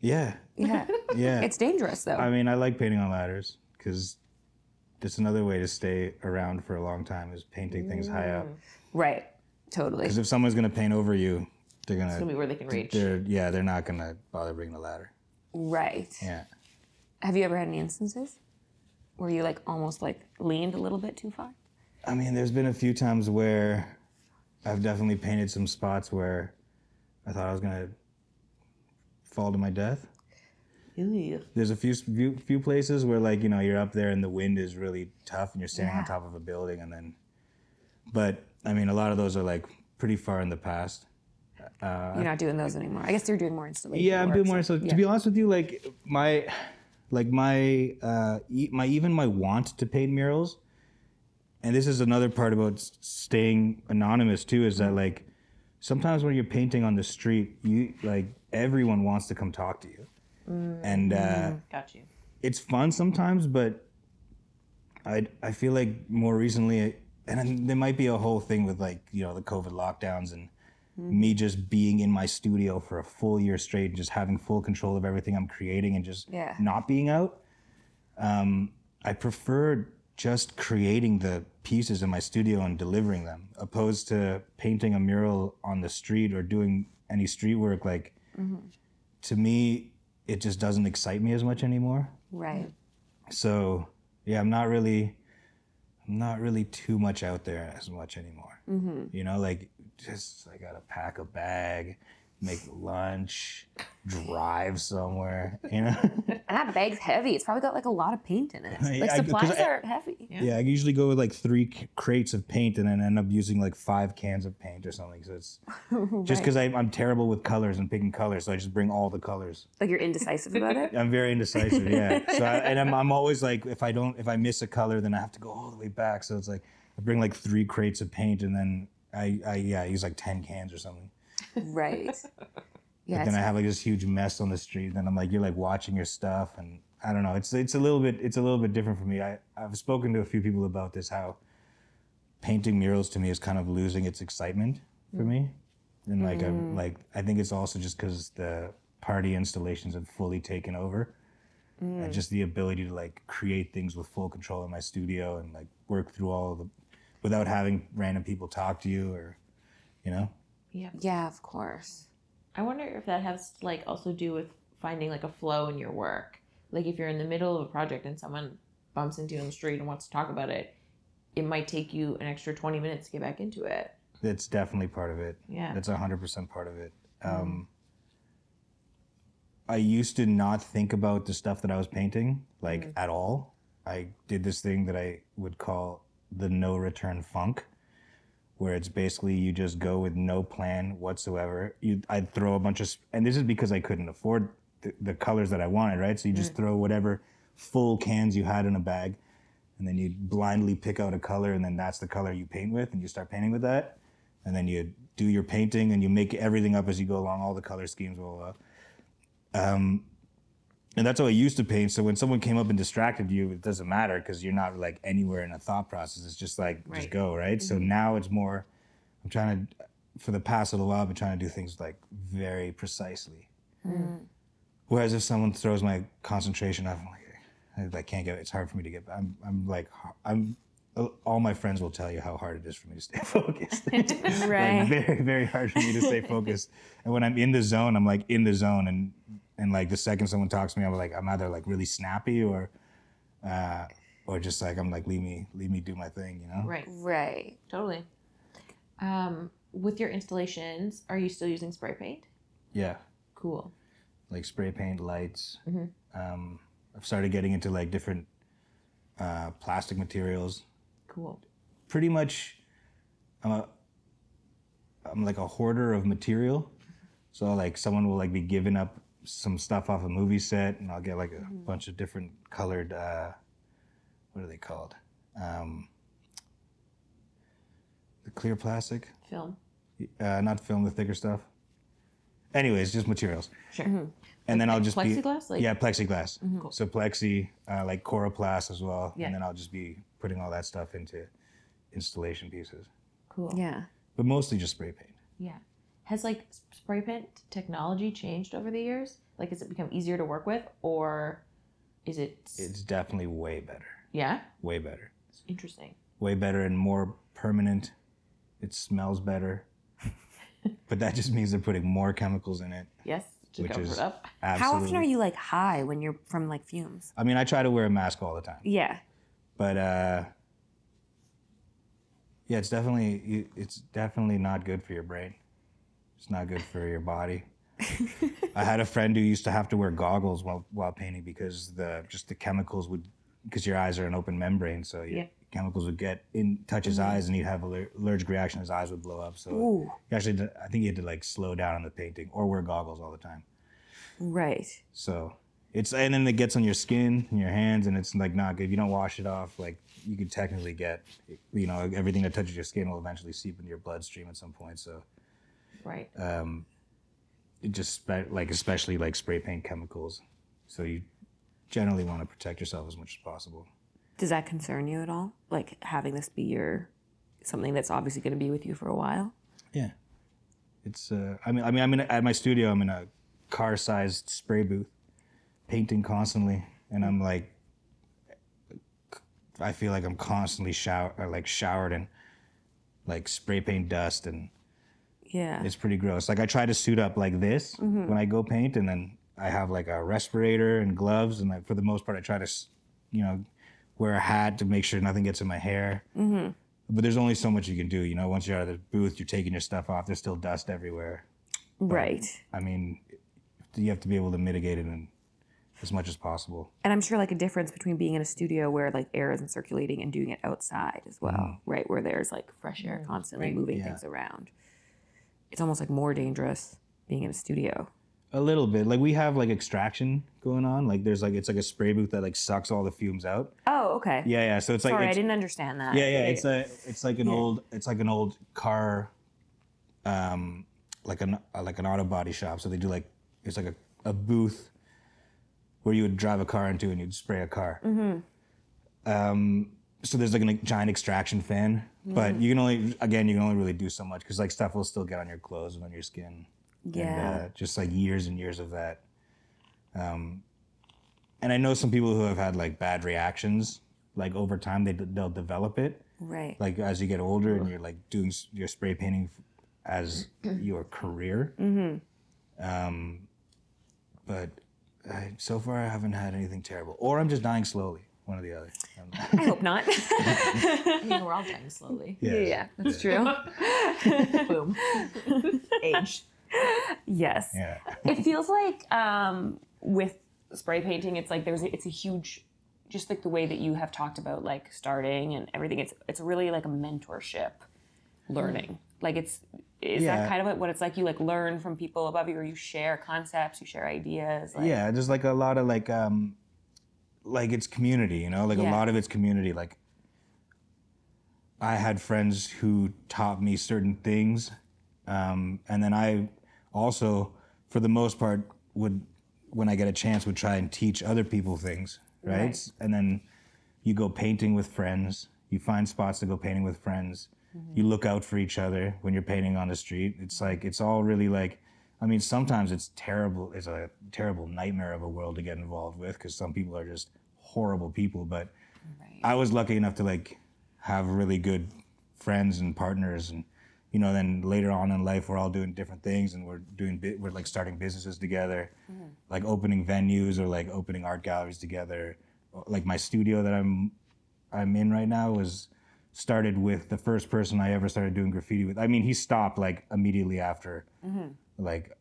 yeah, Yeah, yeah. it's dangerous though. I mean, I like painting on ladders because It's another way to stay around for a long time is painting things high up. Right. Totally. Because if someone's gonna paint over you, they're gonna. It's gonna be where they can reach. They're yeah, they're not gonna bother bringing the ladder. Right. Yeah. Have you ever had any instances where you like almost like leaned a little bit too far? I mean, there's been a few times where I've definitely painted some spots where I thought I was gonna fall to my death. Ew. There's a few few, few places where like you know you're up there and the wind is really tough and you're standing on top of a building and then, but I mean a lot of those are like pretty far in the past. You're not doing those anymore. I guess you're doing more installation. Yeah, I'm doing more. so- So yeah. to be honest with you, like my, like my, uh, e- my even my want to paint murals, and this is another part about staying anonymous too. Is that like sometimes when you're painting on the street, you like everyone wants to come talk to you, and uh, Got you. it's fun sometimes, but I I feel like more recently, and there might be a whole thing with like you know the COVID lockdowns and me just being in my studio for a full year straight and just having full control of everything I'm creating and just Yeah. not being out. Um, I prefer just creating the pieces in my studio and delivering them, opposed to painting a mural on the street or doing any street work. Like to me, it just doesn't excite me as much anymore Right. so yeah i'm not really i'm not really too much out there as much anymore mm-hmm. you know like just i gotta pack a bag make lunch drive somewhere you know And that bag's heavy. It's probably got like a lot of paint in it. Like Yeah, supplies I- are heavy. yeah i usually go with like three c- crates of paint and then end up using like five cans of paint or something so it's just because i'm terrible with colors and picking colors so i just bring all the colors Like you're indecisive about it. I'm very indecisive, yeah. So I, and I'm, I'm always like, if I don't, if I miss a color, then I have to go all the way back. So it's like I bring like three crates of paint, and then I, I yeah, I use like ten cans or something. Right. Yeah. Then I have like this huge mess on the street. Then I'm like, you're like watching your stuff, and I don't know. It's it's a little bit it's a little bit different for me. I I've spoken to a few people about this how painting murals to me is kind of losing its excitement for mm. me, and like I'm mm. like I think it's also just because the party installations have fully taken over. And mm. just the ability to like create things with full control in my studio and like work through all of the without having random people talk to you or you know Yeah. yeah, of course. I wonder if that has to, like also do with finding like a flow in your work. Like if you're in the middle of a project and someone bumps into you on the street and wants to talk about it, it might take you an extra 20 minutes to get back into it. That's definitely part of it. Yeah. That's hundred percent part of it. Um, I used to not think about the stuff that I was painting like at all. I did this thing that I would call the no return funk, where it's basically you just go with no plan whatsoever. You, I'd throw a bunch of, and this is because I couldn't afford the, the colors that I wanted, right? So you just throw whatever full cans you had in a bag, and then you blindly pick out a color, and then that's the color you paint with, and you start painting with that, and then you do your painting, and you make everything up as you go along, all the color schemes, blah blah. blah. Um, and that's how I used to paint. So when someone came up and distracted you, it doesn't matter because you're not like anywhere in a thought process. It's just like just Right. go right. So mm-hmm. now it's more. I'm trying to, for the past little while, I've been trying to do things like very precisely. Mm-hmm. Whereas if someone throws my concentration off, I'm like, I can't get. It's hard for me to get. I'm. I'm like. I'm. All my friends will tell you how hard it is for me to stay focused. Right. like very very hard for me to stay focused and when i'm in the zone i'm like in the zone and and like the second someone talks to me i'm like i'm either like really snappy or uh or just like i'm like leave me leave me do my thing you know Right. right. Totally. Um, with your installations, are you still using spray paint? yeah Cool. like spray paint lights Mhm. um i've started getting into like different uh plastic materials Cool. pretty much I'm a I'm like a hoarder of material. So like someone will like be giving up some stuff off a movie set and I'll get like a bunch of different colored uh what are they called? Um the clear plastic? Film. Uh not film, the thicker stuff. Anyways, just materials. Sure. And then I'll just be Plexiglass? Like, yeah, plexiglass. So plexi, uh, like coroplast as well, Yeah. and then I'll just be putting all that stuff into installation pieces, Cool. Yeah. but mostly just spray paint. Yeah. Has like spray paint technology changed over the years? Like, has it become easier to work with, or is it? It's definitely way better. Yeah. Way better. Interesting. Way better and more permanent. It smells better. but that just means they're putting more chemicals in it, Yes. To which cover is it up. absolutely. How often are you like high when you're from like fumes? I mean, I try to wear a mask all the time, Yeah. but uh, yeah, it's definitely you- it's definitely not good for your brain. It's not good for your body. I had a friend who used to have to wear goggles while while painting because the just the chemicals would because your eyes are an open membrane, so your Yeah. chemicals would get in touch his mm-hmm. eyes and he'd have an allergic reaction. His eyes would blow up. So Ooh. he actually, did- I think he had to like slow down on the painting or wear goggles all the time. Right. So it's and then it gets on your skin and your hands and it's like not good. If you don't wash it off, like you could technically get, you know, everything that touches your skin will eventually seep into your bloodstream at some point. So Right. it just spe- like especially like spray paint chemicals. So you generally want to protect yourself as much as possible. Does that concern you at all? Like having this be your something that's obviously going to be with you for a while? Yeah. It's uh I mean I mean I'm in a, at my studio I'm in a car-sized spray booth painting constantly and I'm like I feel like I'm constantly shower like showered in like spray paint dust and Yeah. it's pretty gross. Like I try to suit up like this mm-hmm. when I go paint and then I have like a respirator and gloves and like for the most part I try to you know wear a hat to make sure nothing gets in my hair. Mm-hmm. But there's only so much you can do, you know. Once you're out of the booth, you're taking your stuff off. There's still dust everywhere. right. I mean, you have to be able to mitigate it in, as much as possible. And I'm sure like a difference between being in a studio where like air isn't circulating and doing it outside as well, mm-hmm. right? Where there's like fresh air constantly moving Yeah. things around. It's almost like more dangerous being in a studio. A little bit, like we have like extraction going on. Like there's like it's like a spray booth that like sucks all the fumes out. Oh, okay. Yeah, yeah. So it's like Sorry, I didn't understand that. yeah, yeah. It's a it's like an old it's like an old car, um, like an uh, like an auto body shop. So they do like it's like a, a booth where you would drive a car into and you'd spray a car. Mm-hmm. Um, so there's like a giant extraction fan, but you can only again you can only really do so much because like stuff will still get on your clothes and on your skin. Yeah. And, uh, just like years and years of that. Um, and I know some people who have had like bad reactions. Like over time, they they'll develop it. Right. Like as you get older and you're like doing your spray painting as your career. Mm-hmm. Um, but I, so far, I haven't had anything terrible, or I'm just dying slowly. One or the other. I hope not. I mean, we're all dying slowly. yes. that's true. Boom. Age. yes. Yeah. it feels like um, with spray painting, it's like there's a, it's a huge, just like the way that you have talked about like starting and everything. It's it's really like a mentorship, learning. Like it's is Yeah. that kind of what it's like? You like learn from people above you, or you share concepts, you share ideas. Like, yeah there's like a lot of like um like it's community you know? Like Yeah. a lot of it's community. Like i had friends who taught me certain things um and then i also for the most part would when i get a chance would try and teach other people things right, Right. and then you go painting with friends. You find spots to go painting with friends. You look out for each other when you're painting on the street. It's like it's all really like i mean sometimes it's terrible it's a terrible nightmare of a world to get involved with because some people are just horrible people but i was lucky enough to like have really good friends and partners and you know then later on in life we're all doing different things and we're doing bi- we're like starting businesses together mm-hmm. like opening venues or like opening art galleries together. Like my studio that i'm i'm in right now was started with the first person i ever started doing graffiti with. I mean he stopped like immediately after mm-hmm. Like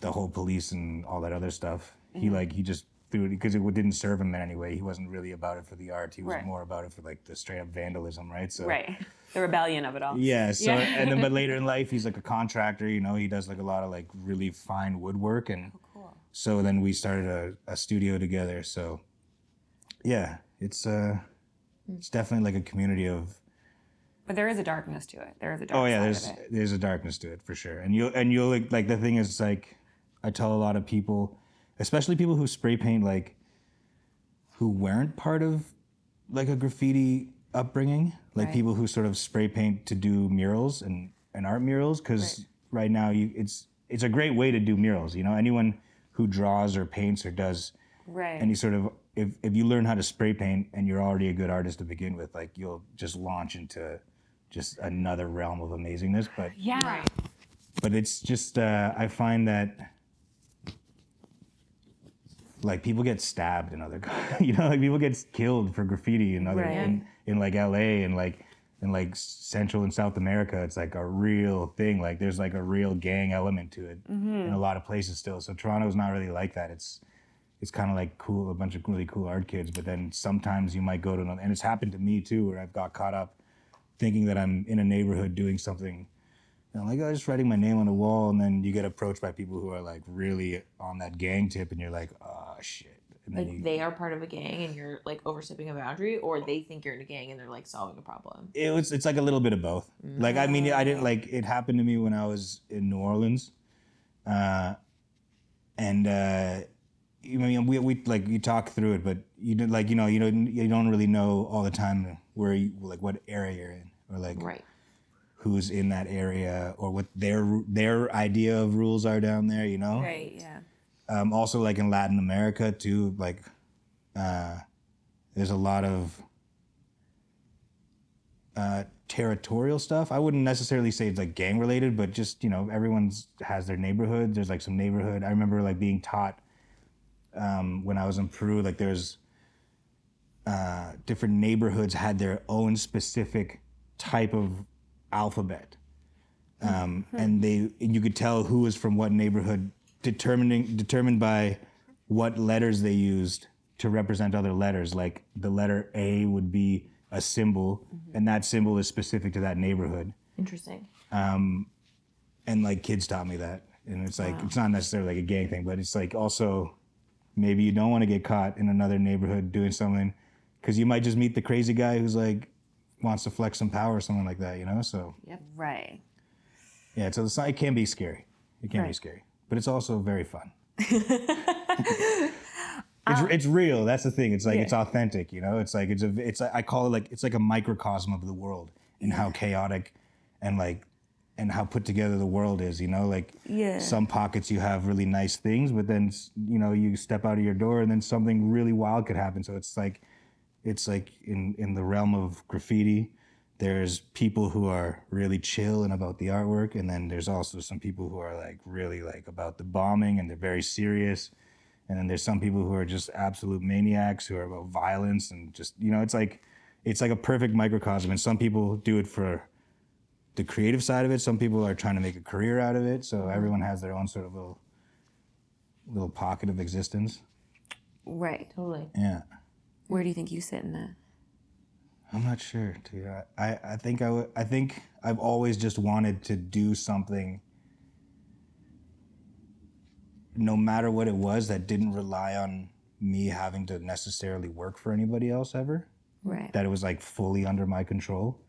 the whole police and all that other stuff he like he just threw it because it didn't serve him in any way he wasn't really about it for the art he was Right. more about it for like the straight up vandalism right so Right. The rebellion of it all. yeah. So Yeah. and then but later in life he's like a contractor. You know, he does like a lot of like really fine woodwork and. So then we started a, a studio together. So. Yeah, it's uh, it's definitely like a community of. But there is a darkness to it. There is a oh, dark Oh yeah, there's there's a darkness to it for sure, and you'll and you'll like, like the thing is like, I tell a lot of people, especially people who spray paint like. Who weren't part of, like a graffiti upbringing, like Right. people who sort of spray paint to do murals and, and art murals, because right. now you it's it's a great way to do murals. You know, anyone who draws or paints or does Right. any sort of if if you learn how to spray paint and you're already a good artist to begin with, like you'll just launch into just another realm of amazingness. But Yeah. but it's just uh, I find that like people get stabbed in other you know like people get killed for graffiti in other Right. in, in like LA and like in like Central and South America it's like a real thing like there's like a real gang element to it in a lot of places still so Toronto's not really like that it's it's kind of like cool a bunch of really cool art kids but then sometimes you might go to another and it's happened to me too where I've got caught up thinking that I'm in a neighborhood doing something and I'm like, oh, just writing my name on the wall, and then you get approached by people who are like really on that gang tip, and you're like, oh shit. And Like you, they are part of a gang and you're like overstepping a boundary, or they think you're in a gang and they're like solving a problem. it was it's like a little bit of both. Like I mean, I didn't like it happened to me when I was in New Orleans, uh, and uh, you I mean, we we like you talk through it, but you did like you know you don't you don't really know all the time where you like what area you're in or like Right. who's in that area or what their their idea of rules are down there. You know, Right. Yeah. um, also like in Latin America too. Like, uh, there's a lot of uh, territorial stuff. I wouldn't necessarily say it's like gang related, but just you know, everyone's has their neighborhood. There's like some neighborhood. I remember like being taught um, when I was in Peru. Like there's uh, different neighborhoods had their own specific type of alphabet. Hmm. Um, hmm. and they and you could tell who was from what neighborhood determining determined by what letters they used to represent other letters. Like the letter a would be a symbol mm-hmm. and that symbol is specific to that neighborhood. Interesting. Um, and like kids taught me that. And it's like it's not necessarily like a gang thing but it's like also maybe you don't want to get caught in another neighborhood doing something because you might just meet the crazy guy who's like wants to flex some power or something like that you know so yep. Right. yeah, so the, not, it can be scary. It can be scary, but it's also very fun. it's, um, it's real. That's the thing. It's like it's authentic. You know, it's like it's a it's I call it like it's like a microcosm of the world and how chaotic and like and how put together the world is. You know, like Yeah. some pockets you have really nice things, but then you know you step out of your door and then something really wild could happen. So it's like it's like in in the realm of graffiti there's people who are really chill and about the artwork and then there's also some people who are like really like about the bombing and they're very serious. And then there's some people who are just absolute maniacs who are about violence and just you know it's like it's like a perfect microcosm. And some people do it for the creative side of it. Some people are trying to make a career out of it. So mm-hmm. everyone has their own sort of little little pocket of existence. Right. Totally. yeah Where do you think you sit in that? I'm not sure, dude. I, I, I think I would. I think I've always just wanted to do something, no matter what it was, that didn't rely on me having to necessarily work for anybody else ever. Right. That it was like fully under my control,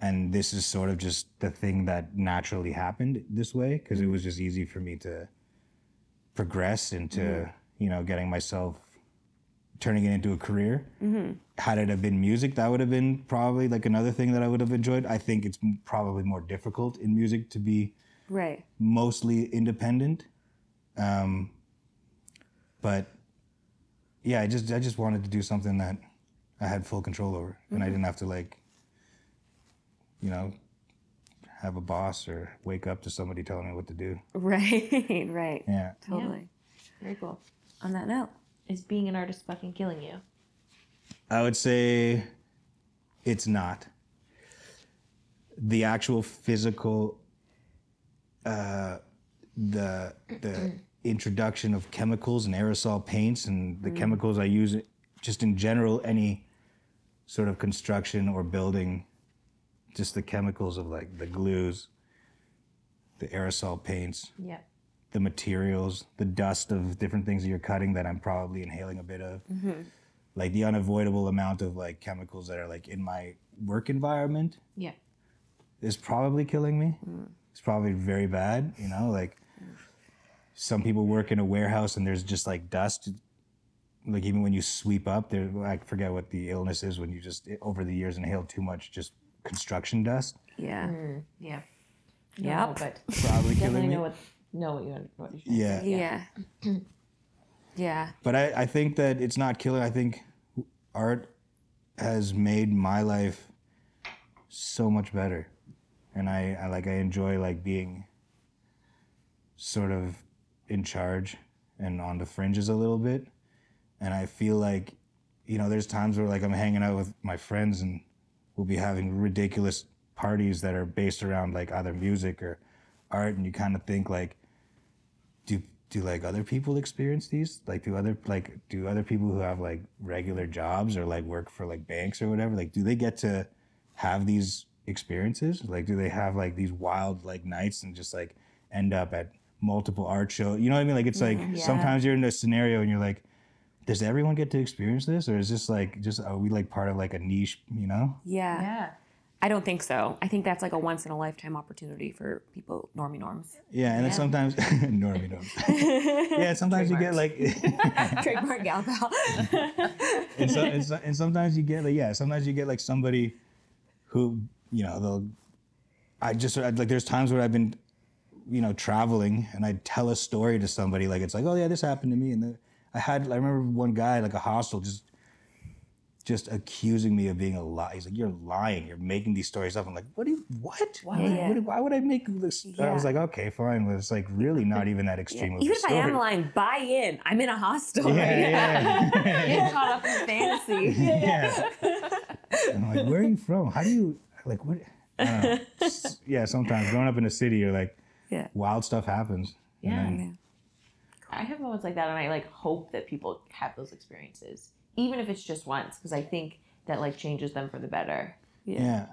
and this is sort of just the thing that naturally happened this way because it was just easy for me to progress into you know getting myself turning it into a career had it have been music, that would have been probably like another thing that I would have enjoyed. I think it's probably more difficult in music to be Right. mostly independent. Um, but yeah, I just I just wanted to do something that I had full control over, and I didn't have to like, you know, have a boss or wake up to somebody telling me what to do. Right. right. Yeah. Totally. Very cool. On that note. Is being an artist fucking killing you? I would say it's not. The actual physical, uh, the the introduction of chemicals and aerosol paints and the chemicals I use, just in general, any sort of construction or building, just the chemicals of like the glues, the aerosol paints, Yeah. The materials, the dust of different things that you're cutting that I'm probably inhaling a bit of. Mm-hmm. Like the unavoidable amount of like chemicals that are like in my work environment Yeah. is probably killing me. Mm. It's probably very bad, you know, like some people work in a warehouse and there's just like dust like even when you sweep up there I forget what the illness is when you just over the years inhale too much just construction dust. Yeah. Mm. Yeah. yeah No, but Probably killing me. know what know what you what you Yeah. Yeah. Yeah. But I, I think that it's not killing. I think art has made my life so much better, and I, I like I enjoy like being sort of in charge and on the fringes a little bit, and I feel like you know there's times where like I'm hanging out with my friends and we'll be having ridiculous parties that are based around like either music or art, and you kind of think like do do like other people experience these? Like do other like do other people who have like regular jobs or like work for like banks or whatever like do they get to have these experiences? Like do they have like these wild like nights and just like end up at multiple art shows you know what i mean? Like it's like mm-hmm. sometimes you're in a scenario and you're like does everyone get to experience this? Or is this like just are we like part of like a niche you know? Yeah. Yeah. I don't think so. I think that's like a once in a lifetime opportunity for people, normie norms. yeah and then sometimes normie norms yeah sometimes you get like Trademark gal pal. and, so, and, so, and sometimes you get like yeah sometimes you get like somebody who you know they'll i just I'd, like there's times where i've been you know traveling and i tell a story to somebody like it's like oh yeah this happened to me and then i had i remember one guy like a hostel just just accusing me of being a lie he's like you're lying you're making these stories up i'm like what do you what why, would, Yeah. what- why would i make this i was like okay fine but it's like really not even that extreme of Even if I am lying, buy in. I'm in a hostel. yeah, yeah. Get caught up in fantasy. yeah. And I'm like, where are you from? How do you like what? I don't know. S- yeah, sometimes growing up in a city, you're like, Yeah. wild stuff happens. And Yeah. then- I have moments like that, and I like hope that people have those experiences, even if it's just once, because I think that like changes them for the better. yeah.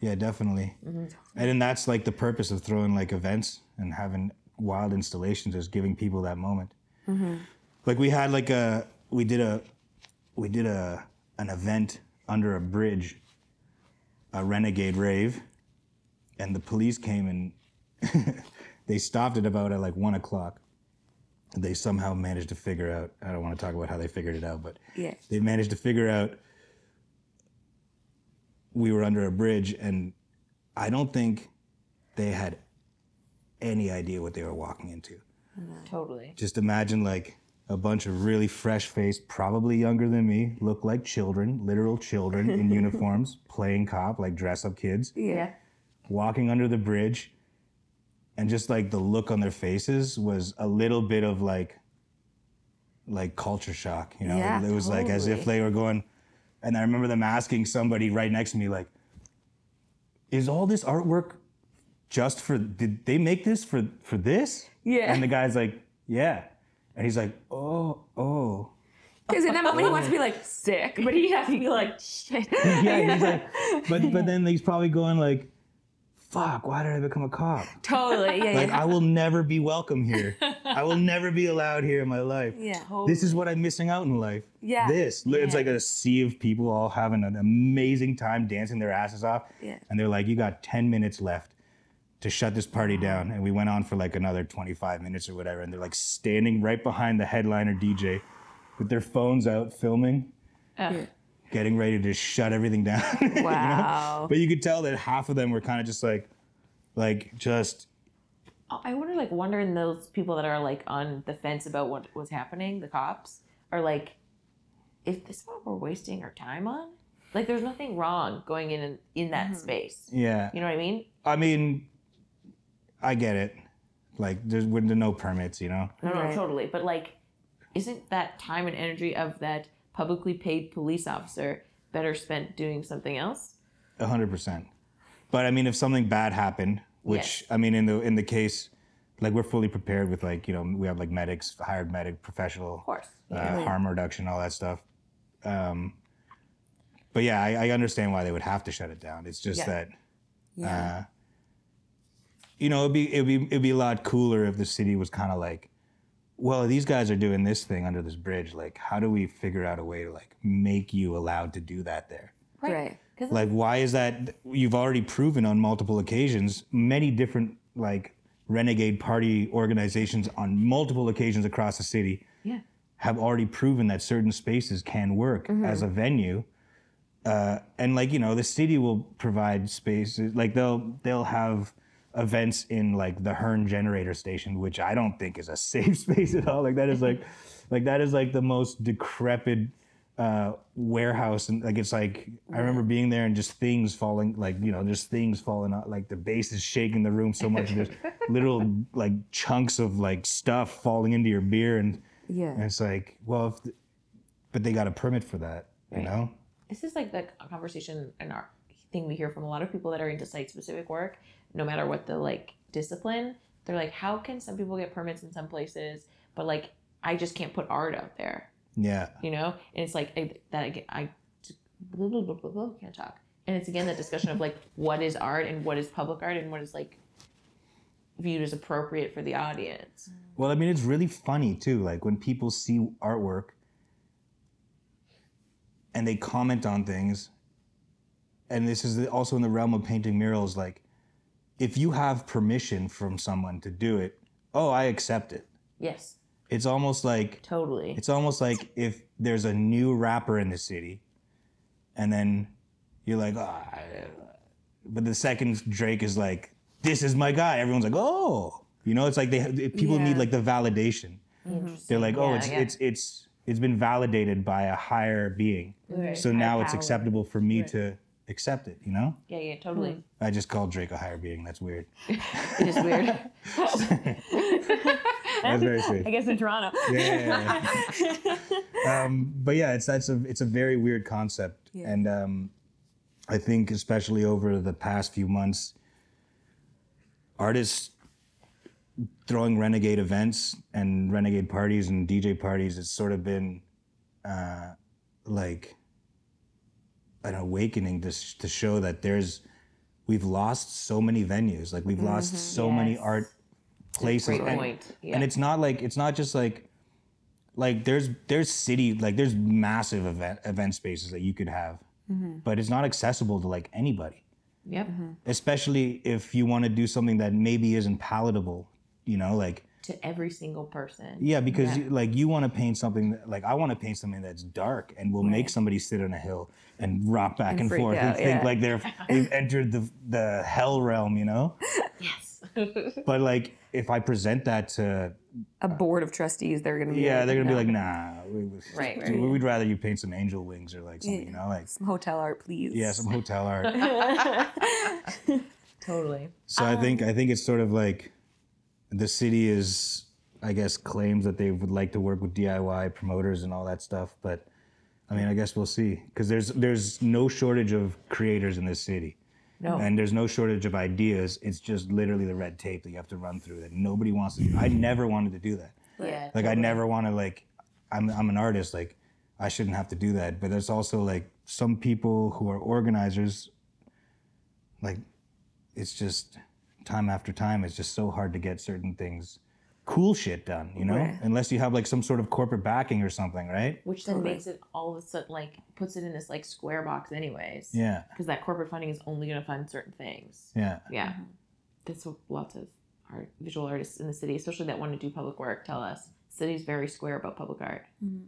Yeah, definitely. Mm-hmm. And then that's like the purpose of throwing like events and having wild installations is giving people that moment. Mm-hmm. Like we had like a we did a we did a an event under a bridge, a renegade rave, and the police came and they stopped it about at like one o'clock. They somehow managed to figure out. I don't want to talk about how they figured it out, but Yeah. they managed to figure out we were under a bridge and I don't think they had any idea what they were walking into. Totally. Just imagine like a bunch of really fresh faced, probably younger than me, look like children, literal children in uniforms, playing cop, like dress up kids, Yeah. walking under the bridge. And just like the look on their faces was a little bit of like, like culture shock, you know? Yeah, it was like as if they were going, and I remember them asking somebody right next to me, like, is all this artwork just for, did they make this for, for this? Yeah. And the guy's like, yeah. And he's like, oh, oh. Because in that moment he wants to be like sick, but he has to be like shit. Yeah, he's like, but, but then he's probably going like, fuck, why did I become a cop? totally. Yeah. Like, yeah. I will never be welcome here. I will never be allowed here in my life. yeah. Totally. This is what I'm missing out in life. Yeah. This. It's like a sea of people all having an amazing time dancing their asses off. Yeah. And they're like, you got 10 minutes left to shut this party down. And we went on for like another 25 minutes or whatever. And they're like standing right behind the headliner DJ with their phones out filming, Ugh. Getting ready to shut everything down. you know? Wow. But you could tell that half of them were kind of just like, like just Oh, I wonder, like, wondering those people that are like on the fence about what was happening, the cops, are like, is this what we're wasting our time on? Like, there's nothing wrong going in in, in that mm-hmm. space. yeah. You know what I mean? I mean, I get it. Like there's when there no permits, you know. No, no, Right. totally. But like, isn't that time and energy of that publicly paid police officer better spent doing something else? A hundred percent. But I mean, if something bad happened, which Yes. I mean, in the in the case, like we're fully prepared with like you know we have like medics, hired medic, professional, Of course. uh, harm reduction, all that stuff. Um, but yeah, I, I understand why they would have to shut it down. It's just Yeah. that Yeah. uh, you know, it'd be it'd be it'd be a lot cooler if the city was kind of like, well, these guys are doing this thing under this bridge. Like, how do we figure out a way to like make you allowed to do that there? Right. Because Like, why is that? You've already proven on multiple occasions, many different like renegade party organizations on multiple occasions across the city yeah, have already proven that certain spaces can work as a venue. Uh, and like you know, the city will provide spaces. Like they'll they'll have events in like the Hearn generator station, which I don't think is a safe space at all. Like that is like like that is like the most decrepit uh, warehouse, and like it's like I remember being there and just things falling, like you know, just things falling out, like the base is shaking the room so much, there's little like chunks of like stuff falling into your beer, and Yeah. and it's like, well, if th- but they got a permit for that, you know? this is like the conversation and our thing we hear from a lot of people that are into site specific work no matter what the like discipline they're like how can some people get permits in some places but like i just can't put art out there Yeah, you know and it's like I, that again i blah, blah, blah, blah, blah, can't talk and it's again that discussion of like what is art and what is public art and what is like viewed as appropriate for the audience Well, I mean, it's really funny too. Like when people see artwork and they comment on things, and this is also in the realm of painting murals. Like, if you have permission from someone to do it, oh, I accept it. yes It's almost like totally it's almost like if there's a new rapper in the city, and then you're like, ah, I-" but the second Drake is like, "This is my guy," everyone's like, "Oh," you know, it's like they people need like the validation. They're like, "Oh, Yeah, it's yeah. it's it's it's been validated by a higher being, Right. so Higher now it's power. acceptable for me to accept it." You know, yeah yeah totally I just called Drake a higher being. That's weird. it is weird That's very strange. I guess in Toronto. yeah. um, but yeah, it's that's a it's a very weird concept, Yeah. and um, I think especially over the past few months, artists throwing renegade events and renegade parties and DJ parties, it's sort of been uh, like an awakening to to show that there's we've lost so many venues, like we've lost mm-hmm. so many art places, great and- point. yeah. and it's not like it's not just like like there's there's city like there's massive event event spaces that you could have. Mm-hmm. But it's not accessible to like anybody. Yep. Mm-hmm. Especially if you want to do something that maybe isn't palatable you know like to every single person yeah because Yeah. You, like you want to paint something that, like i want to paint something that's dark and will make somebody sit on a hill and rock back and, freak forth out, and think yeah. like they're they've entered the the hell realm you know yes but like if i present that to A board of trustees, they're gonna be yeah like, they're gonna no. be like nah we, we- Right, we- we'd rather you paint some angel wings or like something you know like some hotel art, please. yeah some hotel art totally so i think um, i think it's sort of like the city is i guess claims that they would like to work with diy promoters and all that stuff but i mean i guess we'll see. Because there's there's no shortage of creators in this city. No. And there's no shortage of ideas. It's just literally the red tape that you have to run through that nobody wants to do. I never wanted to do that. Yeah like I never want to like I'm I'm an artist like I shouldn't have to do that. But there's also like some people who are organizers like it's just time after time it's just so hard to get certain things cool shit done you know? Right. unless you have like some sort of corporate backing or something right? Which then Totally. makes it all of a sudden like puts it in this like square box anyways. Yeah. Because that corporate funding is only going to fund certain things. Yeah. Yeah. Mm-hmm. That's what lots of art visual artists in the city especially that want to do public work tell us. City's very square about public art. Mm-hmm.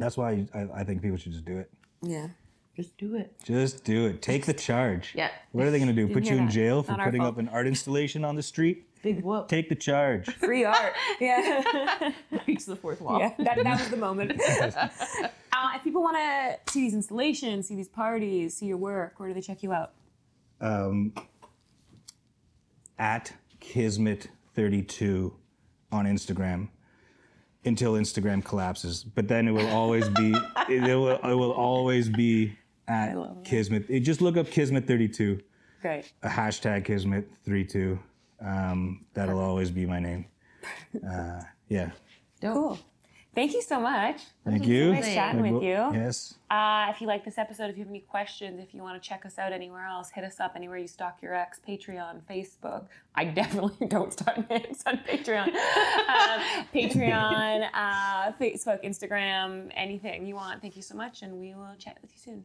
That's why I, I think people should just do it. Yeah. Just do it just do it take the charge yeah what are they going to do put you in that. jail for Not our putting fault. up an art installation on the street big whoop take the charge Free art. Yeah. breaks the fourth wall yeah. That, that was the moment. uh, if people want to see these installations, see these parties, see your work, where do they check you out? um, at Kismet32 on Instagram until Instagram collapses. But then it will always be it, will it will always be at love that. Kismet. It- just look up Kismet32, Great. a hashtag Kismet32. Um, that'll always be my name. Uh, yeah. Cool. Thank you so much. Thank you. Nice chatting with you. Yes. Uh, if you like this episode, if you have any questions, if you want to check us out anywhere else, hit us up anywhere you stalk your ex, Patreon, Facebook. I definitely don't stalk my ex on Patreon. um, Patreon, uh, Facebook, Instagram, anything you want. Thank you so much, and we will chat with you soon.